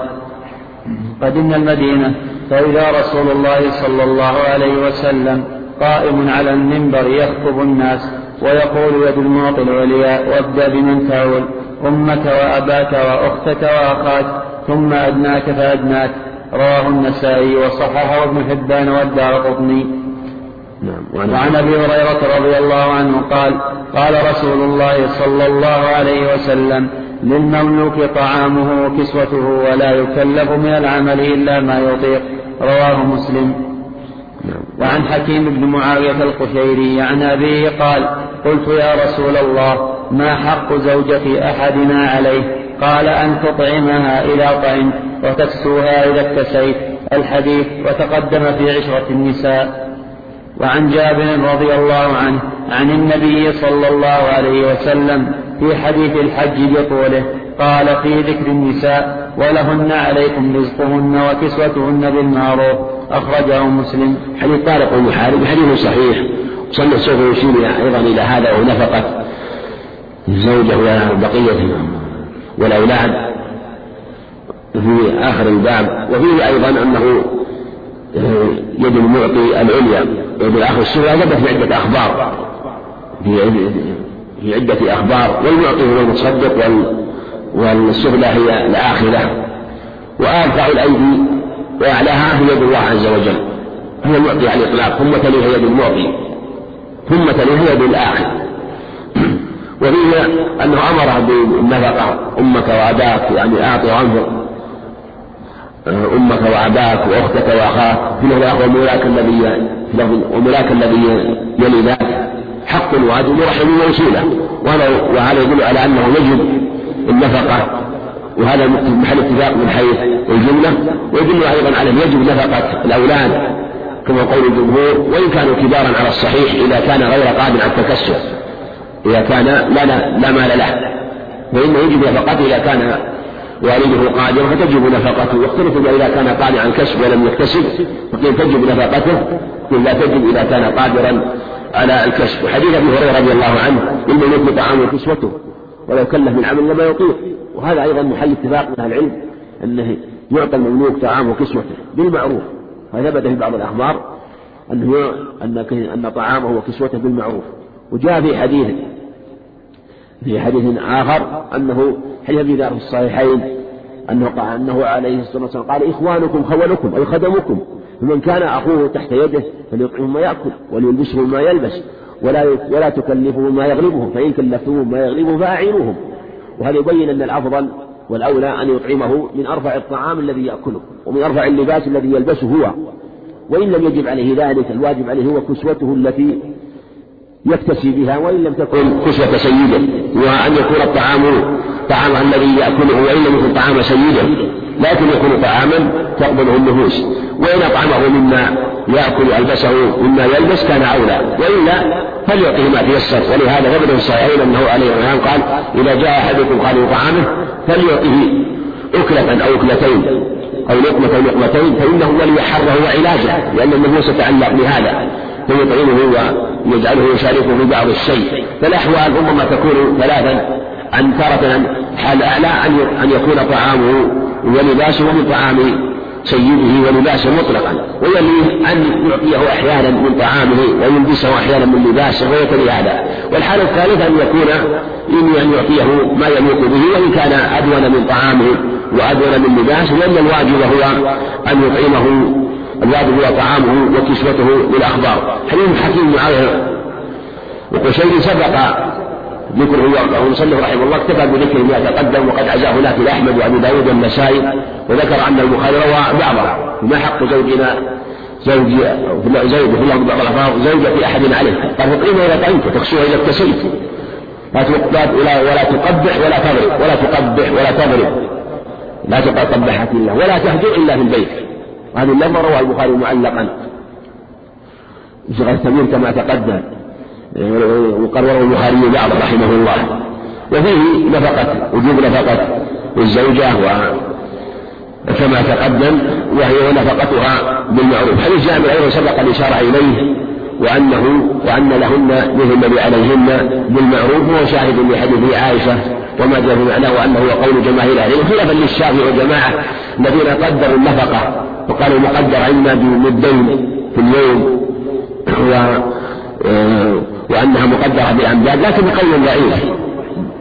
قدمنا المدينة فإذا رسول الله صلى الله عليه وسلم قائم على المنبر يخطب الناس ويقول يد المعطي العليا وابدأ بمن تعول أمك وأباك وأختك وأخاك ثم أدناك فأدناك. رواه النسائي وصححه ابن حبان والدار قطني. نعم. وعن أبي هريرة رضي الله عنه قال قال رسول الله صلى الله عليه وسلم للمملوك طعامه وكسوته ولا يكلف من العمل إلا ما يطيق. رواه مسلم. وعن حكيم بن معاوية القشيري عن أبيه قال قلت يا رسول الله ما حق زوجة أحدنا عليه؟ قال أن تطعمها إذا طعمت وتكسوها إذا اكتسيت الحديث وتقدم في عشرة النساء. وعن جابر رضي الله عنه عن النبي صلى الله عليه وسلم في حديث الحج بطوله قال في ذكر النساء ولهن عليكم رزقهن وكسوتهن بالمعروف. أخرجه مسلم. حديث طارق المحارب حديث صحيح. صلى سوف يشير أيضا إلى هذا وهو نفقة. الزوجة وبقية والأولاد. في آخر الباب. وفيه أيضا أنه يد المعطي العليا. يد الآخر السفلى ثبت في عدة أخبار. في عدة أخبار. والمعطي هو المتصدق والسفلى هي الآخرة وأرفع الأيدي وأعلاها هي يد الله عز وجل. هي المعطي على الإطلاق ثم تليها يد المعطي ثم تليها يد الآخر. وفيه أنه أمره بالنفقة أمك وأباك يعني أعطي وأنفق أمك وأباك وأختك وأخاك في لفظ وملاك الذي وملاك الذي يلي ذاك. حق واجب ورحم وهذا وهذا يدل على أنه يجب النفقة. وهذا محل اتفاق من حيث الجملة. ويدل أيضا على أن يجب نفقة الأولاد كما قول الجمهور وإن كانوا كبارا على الصحيح إذا كان غير قادر على التكسب إذا كان لا لا مال له. فإنه يجب نفقته إذا كان والده قادرا فتجب نفقته. واختلف إذا كان قادرا عن الكسب ولم يكتسب فقيل تجب نفقته. قيل لا تجب إذا كان قادرا على الكسب. وحديث أبي هريرة رضي الله عنه إن يطلق طعامه وكسوته ولو كلف من عمل لما يطيق وهذا أيضا محل اتفاق من أهل العلم أنه يعطى المملوك طعامه وكسوته بالمعروف. هذا في بعض الأخبار أنه أن أن طعامه وكسوته بالمعروف. وجاء في حديث في حديث آخر أنه حديث أبي ذر في الصحيحين أنه قال أنه عليه الصلاة والسلام قال إخوانكم خولكم أي خدمكم فمن كان أخوه تحت يده فليطعمه ما يأكل وليلبسه ما يلبس. ولا ولا تكلفه ما يغلبه فإن كلفتموه ما يغلبه فأعينوهم. وهذا يبين أن الأفضل والأولى أن يطعمه من أرفع الطعام الذي يأكله ومن أرفع اللباس الذي يلبسه هو؟ وإن لم يجب عليه ذلك الواجب عليه هو كسوته التي يكتسي بها وإن لم تكن كسوة سيدة وأن يكون الطعام طعام الذي يأكله وإن لم يكن طعام سيده لكن يكون طعاما تقبله النفوس. وإن أطعمه مما يأكل ألبسه مما يلبس كان أولى. وإلا فليعطه ما تيسر. ولهذا ثبت في الصحيحين أنه عليه الصلاة قال إذا جاء أحدكم خالق طعامه فليعطه أكلة أو أكلتين أو لقمة أو لقمتين فإنه ولي حره وعلاجه لأن النفوس تتعلق بهذا. فيطعمه ويجعله يشاركه في بعض الشيء. فالأحوال ربما تكون ثلاثا أن تارة حال أعلى أن يكون طعامه ولباسه من طعام سيده ولباسه مطلقا ويليه أن يعطيه أحيانا من طعامه ويلبسه أحيانا من لباسه ويتلي هذا. والحالة الثالثة أن يكون ينوي أن يعطيه ما يليق به وإن كان أدون من طعامه وأدون من لباسه لأن الواجب هو أن يطعمه الواجب هو طعامه وكسوته للأخبار. حديث حكيم معاوية وقشيري سبق ذكره المصنف رحمه الله اكتفى بذكر ما تقدم وقد عزاه هناك إلى أحمد وأبي داود والنسائي وذكر أن البخاري روى بعضه. ما حق زوجنا زوج زوج في بعض الالفاظ زوجة أحد عليه. قال فقيمة إلى طعمت تقصوها إذا اكتسيت. لا ولا تقبح ولا تضرب ولا تقبح ولا تضرب لا تقبحك الله ولا تهجر إلا في البيت هذه اللفظة رواه البخاري معلقا. صيغة كما تقدم. وقد روى البخاري بعض رحمه الله. وفيه نفقة وجوب نفقة الزوجة وكما تقدم وهي نفقتها بالمعروف. حديث جابر أيضا سبق الإشارة إليه وأنه وأن لهن مثل الذي عليهن بالمعروف وهو شاهد لحديث عائشة وما جاء في معناه وأنه هو قول جماهير أهل خلافا للشافعي والجماعة الذين قدروا النفقة وقالوا مقدر عندنا بمدين في اليوم. و وأنها مقدرة بأمداد لكن بقول ضعيف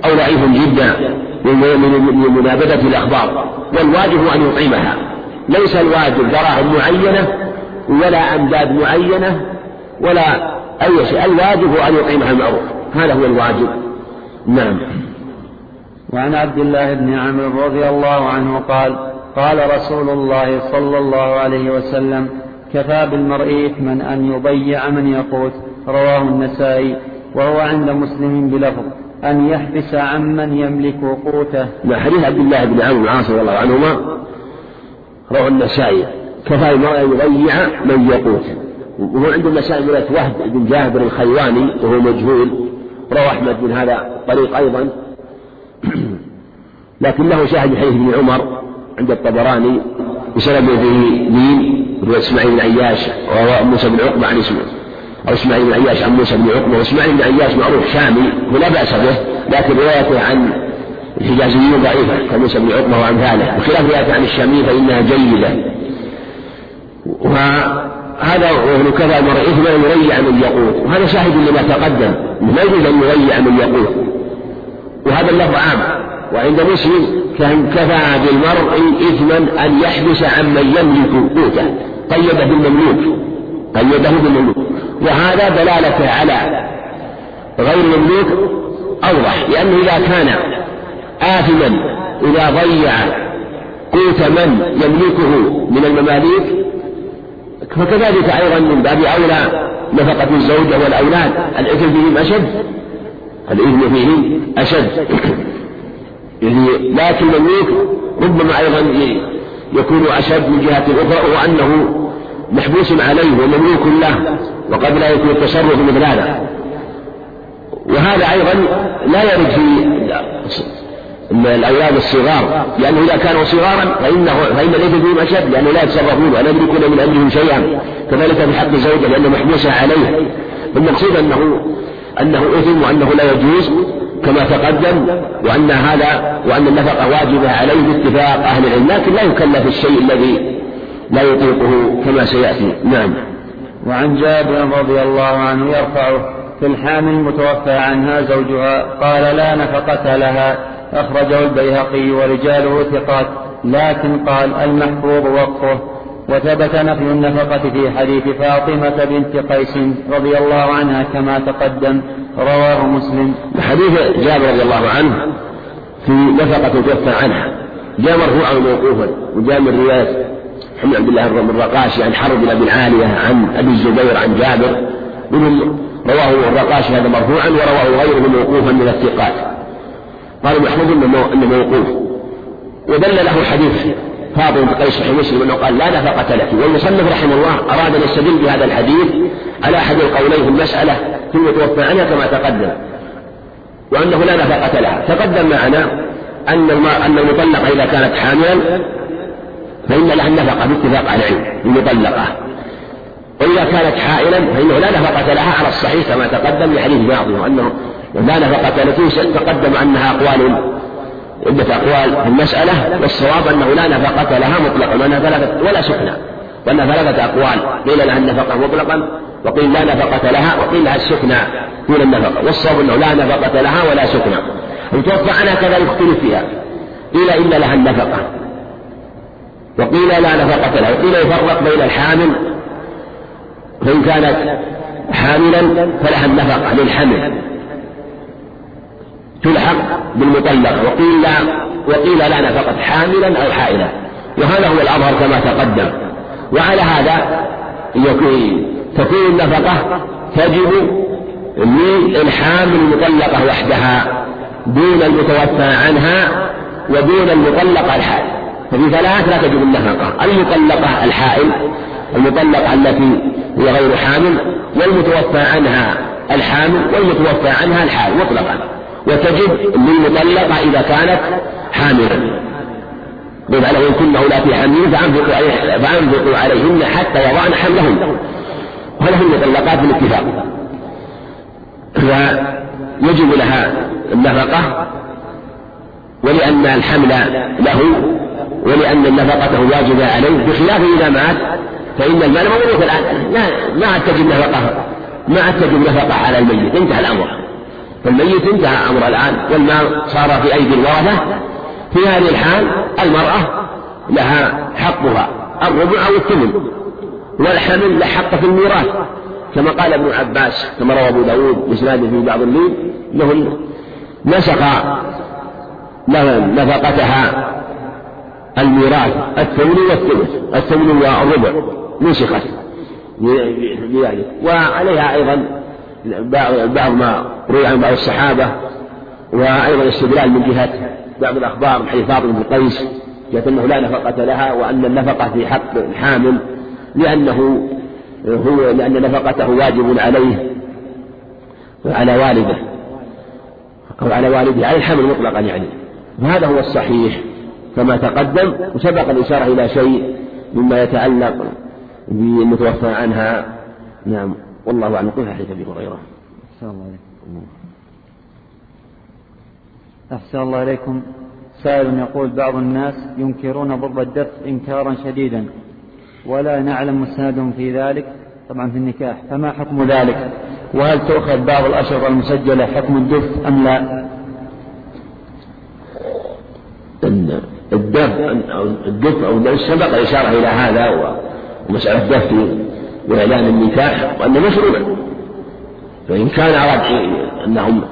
أو ضعيف جدا من منابذة الأخبار والواجب أن يطعمها. ليس الواجب دراهم معينة ولا أمداد معينة ولا أي شيء. الواجب أن يطعمها المعروف. هذا هو الواجب. نعم. وعن عبد الله بن عمرو رضي الله عنه قال قال رسول الله صلى الله عليه وسلم كفى بالمرء إثما أن يضيع من يقوت. رواه النسائي وهو عند مسلم بلفظ أن يحبس عمن يملك قوته. لا حديث عبد الله بن عمرو العاص رضي الله عنهما رواه النسائي كفى المرء أن يضيع من يقوت وهو عند النسائي من وهب بن جابر الخيواني وهو مجهول روى أحمد من هذا الطريق أيضا. لكن له شاهد حديث ابن عمر عند الطبراني بسند فيه دين رواية إسماعيل بن عياش وهو موسى بن عقبة عن اسمه. أو إسماعيل بن عياش عن موسى بن عقبة وإسماعيل بن عياش معروف شامي ولا بأس به لكن روايته عن الحجازيين ضعيفة كموسى بن عقبة وأمثاله بخلاف روايته عن الشامية فإنها جيدة. وهذا وابن كفى المرء إثما يريع من يقول وهذا شاهد لما تقدم ما يجوز أن يريع من يقول. وهذا اللفظ عام وعند مسلم كان كفى بالمرء إثما أن يحبس عمن يملك قوته قيده بالمملوك قيده بالمملوك. وهذا دلالة على غير المملوك أوضح لأنه إذا كان آثما إذا ضيع قوت من يملكه من المماليك فكذلك أيضا من باب أولى نفقة الزوجة والأولاد الإثم فيهم أشد الإثم فيهم أشد. يعني لكن الملك ربما أيضا يكون أشد من جهة أخرى وأنه محبوس عليه ومملوك له. وقد لا يكون التصرف مثل هذا. وهذا أيضا لا يرد في الأولاد الصغار لأنه إذا كانوا صغارا فإنه فإن الإثم فيهم أشد لأنه لا يتصرفون ولا يملكون من أمرهم شيئا. كذلك في حق الزوجة لأنه محبوس عليه. المقصود أنه أنه إثم وأنه لا يجوز كما تقدم وأن هذا وأن النفقة واجبة عليه باتفاق أهل العلم لكن لا يكلف الشيء الذي لا يطيقه كما سيأتي. نعم. وعن جابر رضي الله عنه يرفعه في الحامل المتوفى عنها زوجها قال لا نفقة لها. أخرجه البيهقي ورجاله ثقات لكن قال المحفوظ وقفه. وثبت نفي النفقة في حديث فاطمة بنت قيس رضي الله عنها كما تقدم. رواه مسلم. حديث جابر رضي الله عنه في نفقة توفى عنها. جاء مرفوعا وموقوفا وجاء من رواية محمد عبد الله الرقاشي عن حرب بن أبي العالية عن أبي الزبير عن جابر منهم رواه الرقاشي هذا مرفوعا ورواه غيره موقوفا من الثقات. قال محمود انه موقوف. ودل له حديث فاضل بن قيس صحيح مسلم إنه قال لا نفقة لك. والمصنف رحمه الله أراد أن يستدل بهذا الحديث على أحد القولين في المسألة ثم توفى عنها كما تقدم. وأنه لا نفقة لها. تقدم معنا أن أن المطلقة إذا كانت حاملا فإن لها النفقة باتفاق على العلم المطلقة وإذا كانت حائلا فإنه لا نفقة لها على الصحيح كما تقدم لحديث بعضهم أنه لا نفقة التي تقدم أنها أقوال عدة أقوال في المسألة والصواب أنه لا نفقة لها مطلقا وأنها ثلاثة ولا سكنى وأنها ثلاثة أقوال. قيل لها النفقة مطلقا وقيل لا نفقة لها وقيل لها السكنى دون النفقة. والصواب أنه لا نفقة لها ولا سكنى. المتوفى عنها كذلك اختلف فيها. قيل إن لها النفقة. وقيل لا نفقة له وقيل يفرق بين الحامل فإن كانت حاملا فلها النفقة للحمل تلحق بالمطلق وقيل لا وقيل لا نفقة حاملا أو حائلا. وهذا هو الأظهر كما تقدم. وعلى هذا تكون النفقة تجب للحامل المطلقة وحدها دون المتوفى عنها ودون المطلقة الحائل. ففي ثلاث لا تجب النفقة المطلقة الحائل المطلقة التي هي غير حامل والمتوفى عنها الحامل والمتوفى عنها الحائل مطلقا. وتجب للمطلقة إذا كانت حاملا. قل إن كن فأنفقوا عليه فأنفقوا عليهن حتى يضعن حملهن. وهذه المطلقات بالاتفاق. فيجب لها النفقة ولأن الحمل له ولأن نفقته واجبة عليه بخلاف إذا مات فإن المال موروث الآن. ما عاد تجب نفقة ما عاد تجب نفقة على الميت انتهى الأمر. فالميت انتهى أمر الآن والمال صار في أيدي الورثة في هذه الحال المرأة لها حقها الربع أو الثمن والحمل له حق في الميراث. كما قال ابن عباس كما روى أبو داود بإسناده في بعض الليل أنه نسخ نفقتها الميراث الثمن والثلث الثمن والربع نسخت بذلك وعليها أيضا بعض ما روي عن بعض الصحابة وأيضا استدلال من جهة بعض الأخبار من حديث فاطمة بن قيس جاءت أنه لا نفقة لها وأن النفقة في حق الحامل لأنه هو لأن نفقته واجب عليه على والده أو على والده على الحمل مطلقا يعني. وهذا هو الصحيح. كما تقدم وسبق الإشارة إلى شيء مما يتعلق بالمتوفى عنها. نعم والله أعلم. قل حديث أبي هريرة. الله عليكم. أحسن الله إليكم سائل يقول بعض الناس ينكرون ضرب الدف إنكارا شديدا ولا نعلم مسندهم في ذلك. طبعا في النكاح فما حكم ذلك؟ وهل تؤخذ بعض الأشرطة المسجلة حكم الدف أم لا؟ الدف الدف أو الدف سبق الإشارة إلى هذا ومسألة الدف وإعلان النكاح وأنه مشروع فإن كان أراد أنهم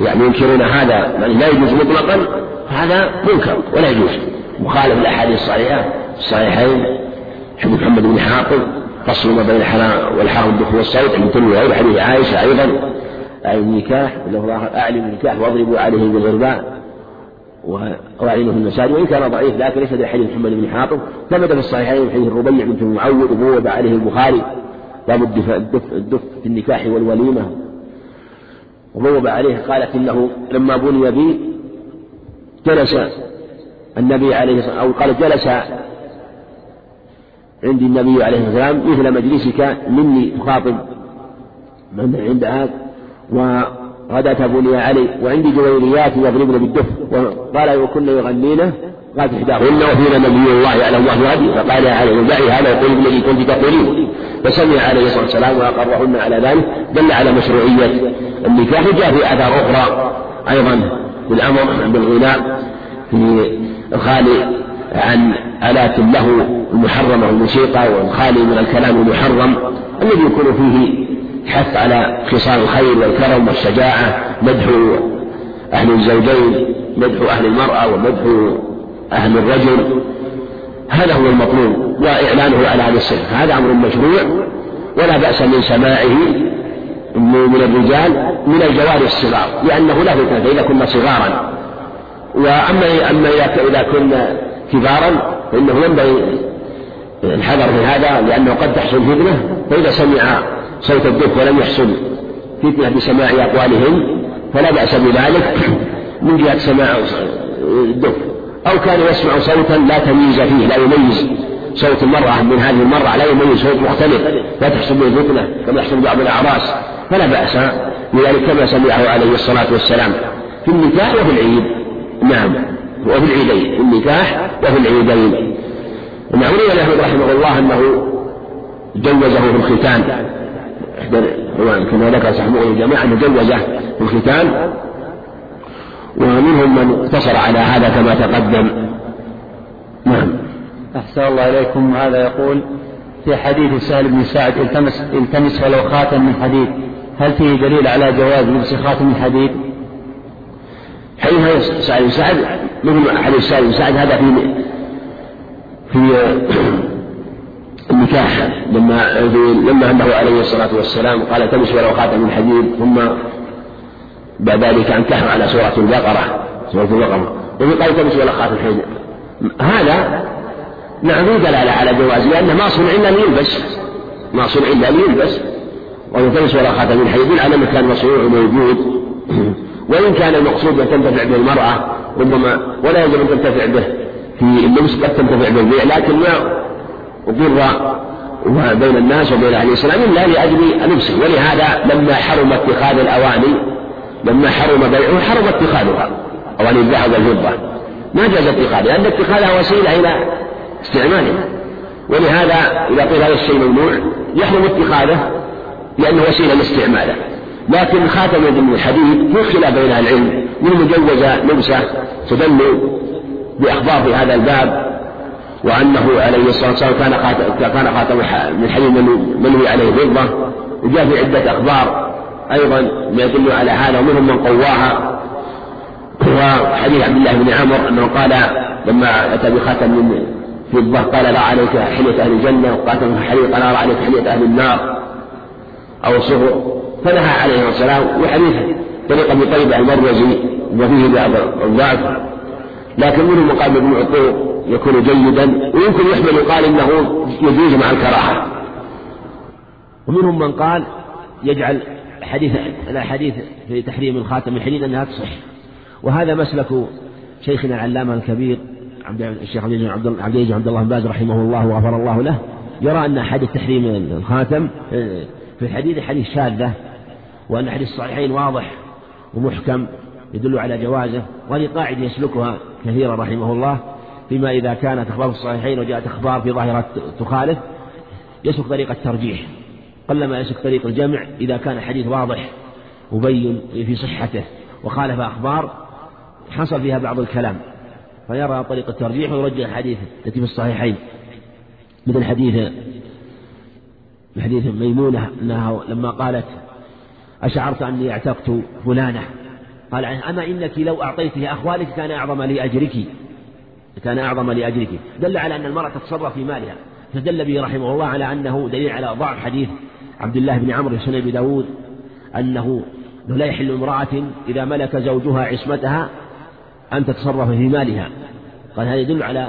يعني ينكرون هذا يعني لا يجوز مطلقا هذا منكر ولا يجوز. مخالف الأحاديث الصحيحة الصحيحين حديث محمد بن حاطب فصل ما بين الحرام والحرام الدخول والصيد عند الترمذي حديث عائشة أيضا. النكاح أعلن النكاح واضربوا عليه بالغرباء. وأعلنه في المساجد. وإن كان ضعيف لكن ليس حديث محمد بن حاطب. ثبت في الصحيحين حديث الربيع بنت المعوذ وبوب عليه البخاري. باب الدف, الدف في النكاح والوليمة. وبوب عليه قالت إنه لما بني بي جلس النبي عليه الصلاة أو قال جلس عندي النبي عليه الصلاة والسلام مثل مجلسك مني تخاطب من عند هذا وغداة بني علي وعندي جويريات يضربن بالدف وقال وكن يغنينه قالت إحداهن وفينا نبي الله يعلم الله هدي فقال يا علي دعي هذا وقل الذي كنت تقولين. فسمع عليه الصلاة والسلام وأقرهن على ذلك دل على مشروعية النكاح. جاء في آثار أخرى أيضا في الأمر بالغناء. في الخالي عن آلات له المحرمة والموسيقى والخالي من الكلام المحرم الذي يكون فيه حث على خصال الخير والكرم والشجاعة مدح أهل الزوجين مدح أهل المرأة ومدح أهل الرجل. هذا هو المطلوب وإعلانه على هذا السر. هذا أمر مشروع ولا بأس من سماعه من الرجال من الجواري الصغار لأنه لا فتنة إذا كنا صغارا. وأما أما إذا كنا كبارا فإنه ينبغي الحذر في هذا لأنه قد تحصل فتنة فإذا سمع صوت الدف ولم يحصل فتنة بسماع أقوالهم فلا بأس بذلك من جهة سماع الدف أو كان يسمع صوتا لا تمييز فيه لا يميز صوت المرأة من هذه المرأة لا يميز صوت مختلف لا تحصل به فتنة كما يحصل بعض الأعراس. فلا بأس بذلك كما سمعه عليه الصلاة والسلام في النكاح وفي العيد. نعم وفي العيدين في النكاح وفي العيدين. نعم أحمد رحمه الله أنه جوزه في الختان. كما ذكر صاحب الجماعة أنه جوزه في الختان ومنهم من اقتصر على هذا كما تقدم. نعم. أحسن الله إليكم. هذا يقول في حديث سهل بن سعد التمس التمس ولو خاتم من حديد. هل فيه دليل على جواز لبس خاتم من حديد؟ حديث سعد بن سعد مثل حديث سعد بن سعد هذا في في النكاح لما لما انه عليه الصلاة والسلام قال تمس ولو خاتم من حديد ثم بعد ذلك انكحوا على سورة البقرة سورة البقرة. وفي قال تمس ولو خاتم حديد هذا نعم في دلالة على جواز؟ لأنه ما صنع إلا ليلبس. ما صنع إلا ليلبس. ويلتمس ولا خاتم من حديد على انه كان مصنوع موجود وإن كان المقصود أن تنتفع به المرأة ربما ولا يجب أن تنتفع به في اللبس قد تنتفع بالبيع لكن ما ضر بين الناس وبين أهل الإسلام إلا لأجل لبسه ولهذا لما حرم اتخاذ الأواني لما حرم بيعه حرم اتخاذها. أواني الذهب والفضة. ما جاز اتخاذها لأن اتخاذها وسيلة إلى استعمالها. ولهذا إذا قيل هذا الشيء ممنوع يحرم اتخاذه لأنه وسيلة لاستعماله. لكن خاتم الحديد في خلاف بين أهل العلم من مجوز لبسه تدل بأخبار في هذا الباب وأنه عليه الصلاة والسلام كان كان خاتم من حديد منوي عليه فضه وجاء في عدة أخبار أيضا ما يدل على هذا ومنهم من قواها وحديث عبد الله بن عمر أنه قال لما أتى بخاتم من فضة قال لا عليك حلية أهل الجنة وقاتل حلية قال لا عليك حلية أهل النار أو صهر فنهى عليه السلام وحديث طريق أبي طيب المروزي وفيه بعض الضعف. لكن منهم من قال ابن عطوه يكون جيدا ويمكن يحمل يقال إنه يجوز مع الكراهة. ومنهم من قال يجعل حديث الاحاديث في تحريم الخاتم الحديد أنها تصح. وهذا مسلك شيخنا العلامه الكبير عبد الشيخ عبد العزيز عبد الله بن باز رحمه الله وغفر الله له. يرى أن حديث تحريم الخاتم في الحديث حديث شاذة وأن حديث الصحيحين واضح ومحكم يدل على جوازه وهذه قاعدة يسلكها كثيرا رحمه الله. فيما إذا كانت أخبار الصحيحين وجاءت أخبار في ظاهرة تخالف يسلك طريق الترجيح. قلما يسلك طريق الجمع إذا كان الحديث واضح مبين في صحته وخالف أخبار حصل فيها بعض الكلام. فيرى طريق الترجيح ويرجح الحديث التي في الصحيحين. مثل حديث حديث ميمونة أنها لما قالت أشعرت أني اعتقت فلانة. قال أما إنك لو أعطيته أخوالك كان أعظم لأجرك. كان أعظم لأجرك دل على أن المرأة تتصرف في مالها. فدل به رحمه الله على أنه دليل على ضعف حديث عبد الله بن عمرو بن سنة داود أنه لا يحل امرأة إذا ملك زوجها عصمتها أن تتصرف في مالها. قال هذا يدل على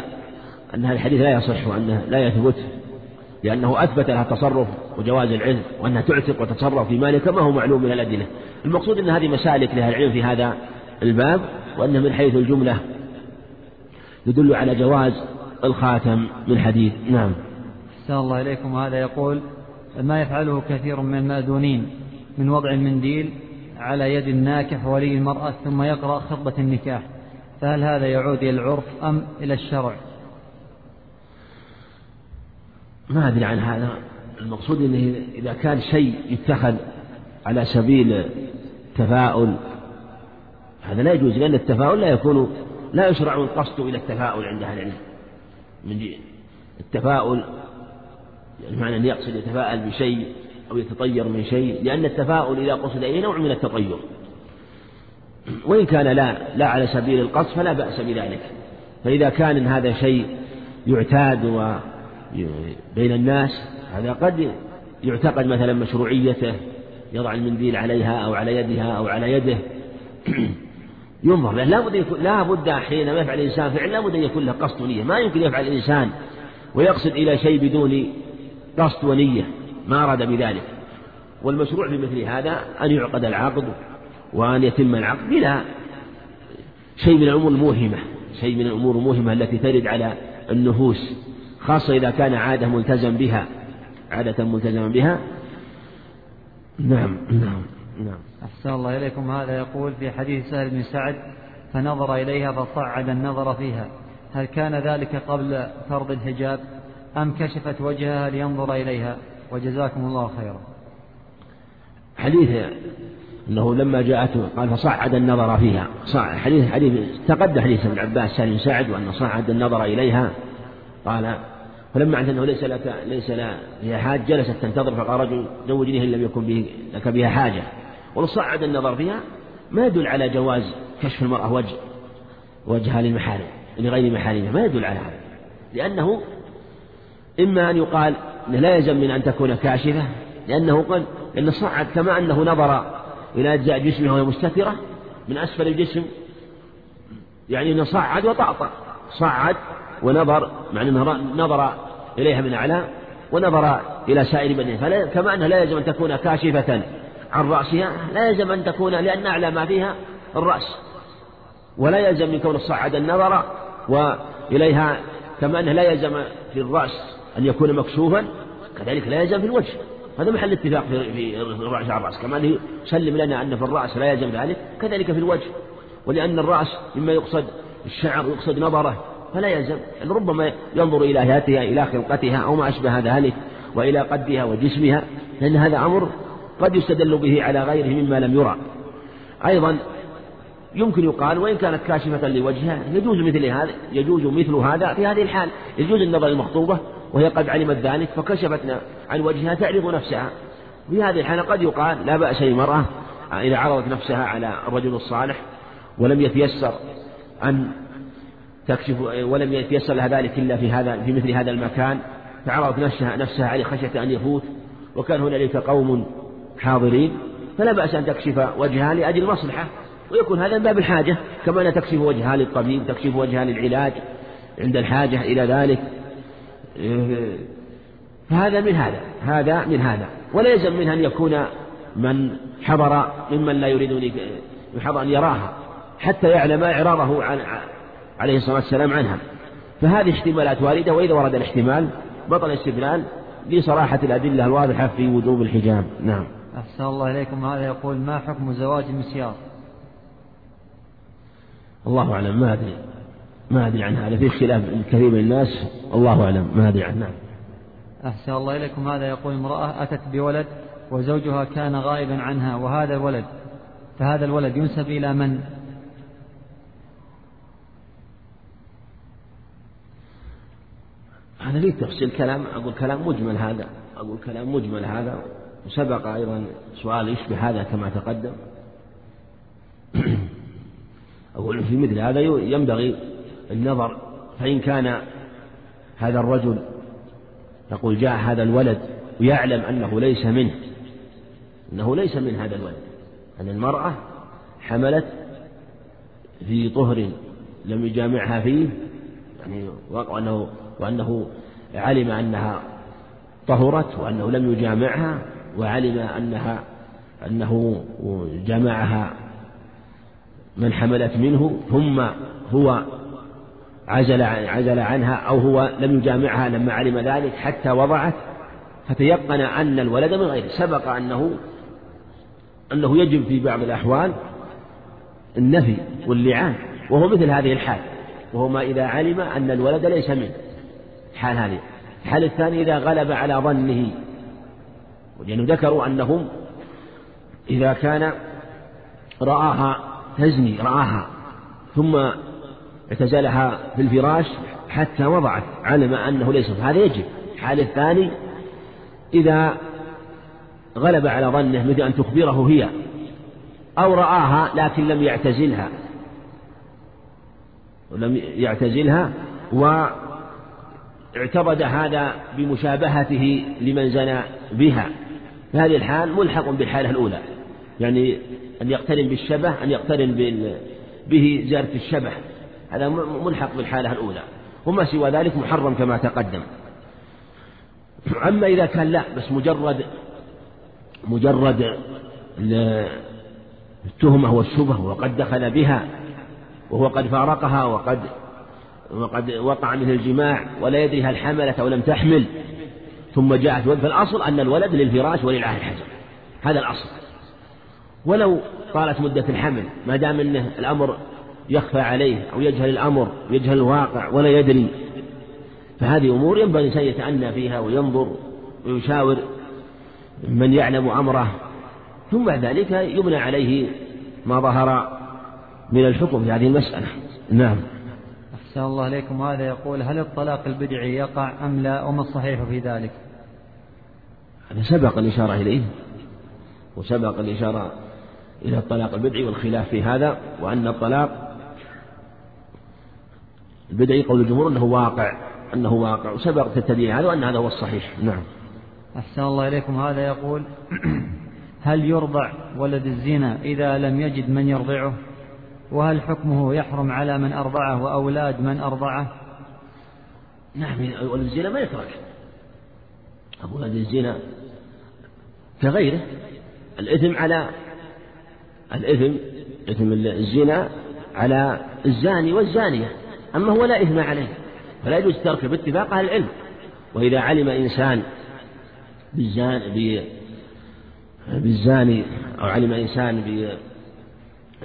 أن هذا الحديث لا يصح وأنه لا يثبت لأنه أثبت لها التصرف وجواز العلم وأنها تعتق وتتصرف في مالها كما هو معلوم من الأدلة. المقصود أن هذه مسالك لها العلم في هذا الباب وأنه من حيث الجملة يدل على جواز الخاتم من حديد نعم. أحسن الله إليكم. هذا يقول ما يفعله كثير من المأذونين من وضع المنديل على يد الناكح ولي المرأة ثم يقرأ خطبة النكاح فهل هذا يعود إلى العرف أم إلى الشرع؟ ما أدري عن هذا. المقصود أنه إذا كان شيء يتخذ على سبيل تفاؤل هذا لا يجوز لأن التفاؤل لا يكون لا يشرع القصد إلى التفاؤل عند أهل العلم. من التفاؤل يعني معنى أن يقصد يتفاءل بشيء أو يتطير من شيء لأن التفاؤل إذا قصد أي نوع من التطير. وإن كان لا لا على سبيل القصد فلا بأس بذلك. فإذا كان هذا شيء يعتاد و بين الناس هذا قد يعتقد مثلا مشروعيته يضع المنديل عليها أو على يدها أو على يده. ينظر له. لا بد يكون لا بد حينما يفعل الإنسان فعل لا بد أن يكون له قصد ونية. ما يمكن يفعل الإنسان ويقصد إلى شيء بدون قصد ونية. ما أراد بذلك. والمشروع في مثل هذا أن يعقد العقد وأن يتم العقد بلا شيء من الأمور الموهمة. شيء من الأمور الموهمة التي ترد على النفوس خاصة إذا كان عادة ملتزم بها. عادة ملتزما بها. نعم نعم. نعم. أحسن الله إليكم. هذا يقول في حديث سهل بن سعد فنظر إليها فصعد النظر فيها. هل كان ذلك قبل فرض الحجاب أم كشفت وجهها لينظر إليها؟ وجزاكم الله خيرا. حديث أنه لما جاءته قال فصعد النظر فيها. صعد حديث حديث تقدم حديث ابن عباس سالم سعد وأن صعد النظر إليها. قال فلما علمت أنه ليس لك ليس لها حاجة جلست تنتظر فقال رجل زوجني إن لم يكن به لك بها حاجة. ولو صعد النظر فيها ما يدل على جواز كشف المرأة وجه وجهها للمحارم لغير محارمها ما يدل على هذا. لأنه إما أن يقال أنه لا يلزم من أن تكون كاشفة لأنه قال لأن صعد كما أنه نظر إلى أجزاء جسمه وهي مستترة من أسفل الجسم. يعني أنه صعد وطأطأ. صعد ونظر مع أنه نظر إليها من أعلى ونظر إلى سائر بدنها كما أنها لا يلزم أن تكون كاشفة. عن رأسها لا يلزم أن تكون لأن أعلى ما فيها الرأس. ولا يلزم من كون صعد النظر وإليها كما أنه لا يلزم في الرأس أن يكون مكشوفا كذلك لا يلزم في الوجه. هذا محل اتفاق في الرأس على الرأس. كما أنه يسلم لنا أن في الرأس لا يلزم ذلك كذلك في الوجه. ولأن الرأس مما يقصد الشعر يقصد نظره فلا يلزم. يعني ربما ينظر إلى هيئتها إلى خلقتها أو ما أشبه ذلك وإلى قدها وجسمها لأن هذا أمر قد يستدل به على غيره مما لم يرى. أيضا يمكن يقال وإن كانت كاشفة لوجهها يجوز مثل هذا يجوز مثل هذا في هذه الحال. يجوز النظر المخطوبة وهي قد علمت ذلك فكشفت عن وجهها تعرض نفسها. في هذه الحالة قد يقال لا بأس للمرأة إذا عرضت نفسها على الرجل الصالح ولم يتيسر أن تكشف ولم يتيسر لها ذلك إلا في هذا في مثل هذا المكان. فعرضت نفسها نفسها عليه خشية أن يفوت. وكان هنالك قوم حاضرين فلا بأس أن تكشف وجهها لأجل المصلحة ويكون هذا من باب الحاجة كما أن تكشف وجهها للطبيب تكشف وجهها للعلاج عند الحاجة إلى ذلك. فهذا من هذا هذا من هذا. ولا يلزم منها أن يكون من حضر ممن لا يريد أن يراها حتى يعلم إعراضه عن عليه الصلاة والسلام عنها. فهذه احتمالات واردة وإذا ورد الاحتمال بطل الاستدلال لصراحة الأدلة الواضحة في وجوب الحجاب. نعم. أحسن الله إليكم. هذا يقول ما حكم زواج المسيار الله أعلم. ما أدري. ما أدري عن هذا في خلاف كثير من الناس. الله أعلم. ما أدري عنه نعم. أحسن الله إليكم. هذا يقول امرأة أتت بولد وزوجها كان غائبا عنها وهذا الولد فهذا الولد ينسب إلى من؟ هذا ليه تفصيل كلام. أقول كلام مجمل هذا. أقول كلام مجمل هذا. وسبق أيضا سؤال يشبه هذا كما تقدم؟ أقول في مثل هذا ينبغي النظر فإن كان هذا الرجل يقول جاء هذا الولد ويعلم أنه ليس منه أنه ليس من هذا الولد أن المرأة حملت في طهر لم يجامعها فيه يعني وأنه وأنه علم أنها طهرت وأنه لم يجامعها وعلم أنها أنه جمعها من حملت منه ثم هو عزل عزل عنها أو هو لم يجامعها لما علم ذلك حتى وضعت فتيقن أن الولد من غيره. سبق أنه أنه يجب في بعض الأحوال النفي واللعان وهو مثل هذه الحال. وهو ما إذا علم أن الولد ليس منه. الحال هذه. الحال الثاني إذا غلب على ظنه لأنه ذكروا أنهم إذا كان رآها تزني رآها ثم اعتزلها في الفراش حتى وضعت علم أنه ليس هذا يجب. الحال الثاني إذا غلب على ظنه مثل أن تخبره هي أو رآها لكن لم يعتزلها ولم يعتزلها واعتقد هذا بمشابهته لمن زنى بها. في هذه الحال ملحق بالحالة الأولى يعني أن يقترن بالشبه أن يقترن به زيارة الشبه هذا ملحق بالحالة الأولى وما سوى ذلك محرم كما تقدم. أما إذا كان لا بس مجرد مجرد التهمة والشبهة وقد دخل بها وهو قد فارقها وقد وقد وقع منه الجماع ولا يدري هل حملت أو لم تحمل ثم جاءت فالأصل أن الولد للفراش وللعهد الحجر. هذا الأصل. ولو طالت مدة الحمل ما دام أنه الأمر يخفى عليه أو يجهل الأمر يجهل الواقع ولا يدري فهذه أمور ينبغي الإنسان يتعنى فيها وينظر ويشاور من يعلم أمره. ثم بعد ذلك يبنى عليه ما ظهر من الحكم في هذه المسألة. نعم. أحسن الله إليكم هذا يقول هل الطلاق البدعي يقع أم لا وما الصحيح في ذلك؟ هذا سبق الإشارة إليه وسبق الإشارة إلى الطلاق البدعي والخلاف في هذا وأن الطلاق البدعي قول الجمهور أنه واقع أنه واقع وسبق التدليل هذا وأن هذا هو الصحيح. نعم. أحسن الله إليكم. هذا يقول هل يرضع ولد الزنا إذا لم يجد من يرضعه؟ وهل حكمه يحرم على من أرضعه وأولاد من أرضعه؟ نعم ولد الزنا ما يترك. ولد الزنا كغيره. الإثم على الإثم إثم الزنا على الزاني والزانية. أما هو لا إثم عليه فلا يجوز تركه باتفاق أهل العلم. وإذا علم إنسان بالزان بالزاني أو علم إنسان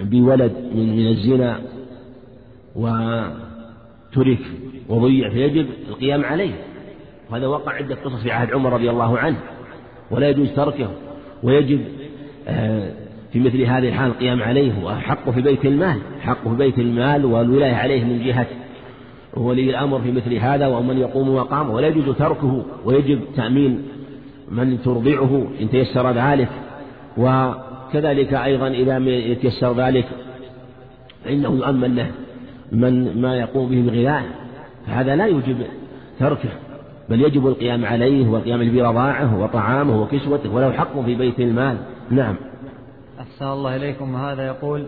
بولد من من الزنا وترك وضيع فيجب القيام عليه. وهذا وقع عدة قصص في عهد عمر رضي الله عنه. ولا يجوز تركه. ويجب آه، في مثل هذه الحال القيام عليه. وحقه في بيت المال. حقه في بيت المال والولاية عليه من جهة. ولي الأمر في مثل هذا ومن يقوم مقامه ولا يجوز تركه. ويجب تأمين من ترضعه إن تيسر ذلك. وكذلك أيضا إذا يتيسر ذلك فإنه يؤمن له من ما يقوم به الغذاء فهذا لا يجب تركه بل يجب القيام عليه والقيام برضاعه وطعامه وكسوته وله حق في بيت المال. نعم. أحسن الله إليكم. هذا يقول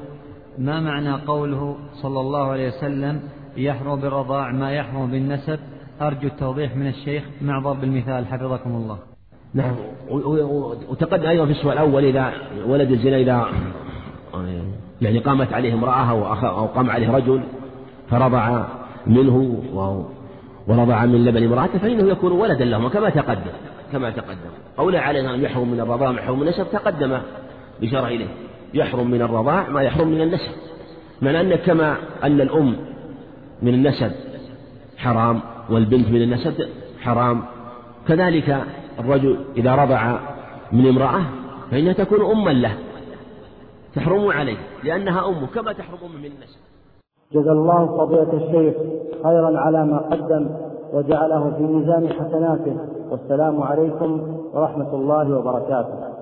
ما معنى قوله صلى الله عليه وسلم يحرم بالرضاع ما يحرم بالنسب؟ أرجو التوضيح من الشيخ مع ضرب المثال. حفظكم الله. نعم. وتقدم أيضا في السؤال الأول إذا ولد الزنا إذا يعني قامت عليه امرأة أو قام عليه رجل فرضع منه ورضع من لبن امرأته فإنه يكون ولدا لهما كما تقدم كما تقدم. قوله عليه أن يحرم من الرضاع ما يحرم من النسب تقدم بشرع إليه. يحرم من الرضاع ما يحرم من النسب. من أن كما أن الأم من النسب حرام والبنت من النسب حرام كذلك الرجل إذا رضع من امرأة فإنها تكون أما له تحرم عليه لأنها أمه كما تحرم أم من النسب. جزا الله فضيلة الشيخ خيرا على ما قدم وجعله في ميزان حسناته والسلام عليكم ورحمة الله وبركاته.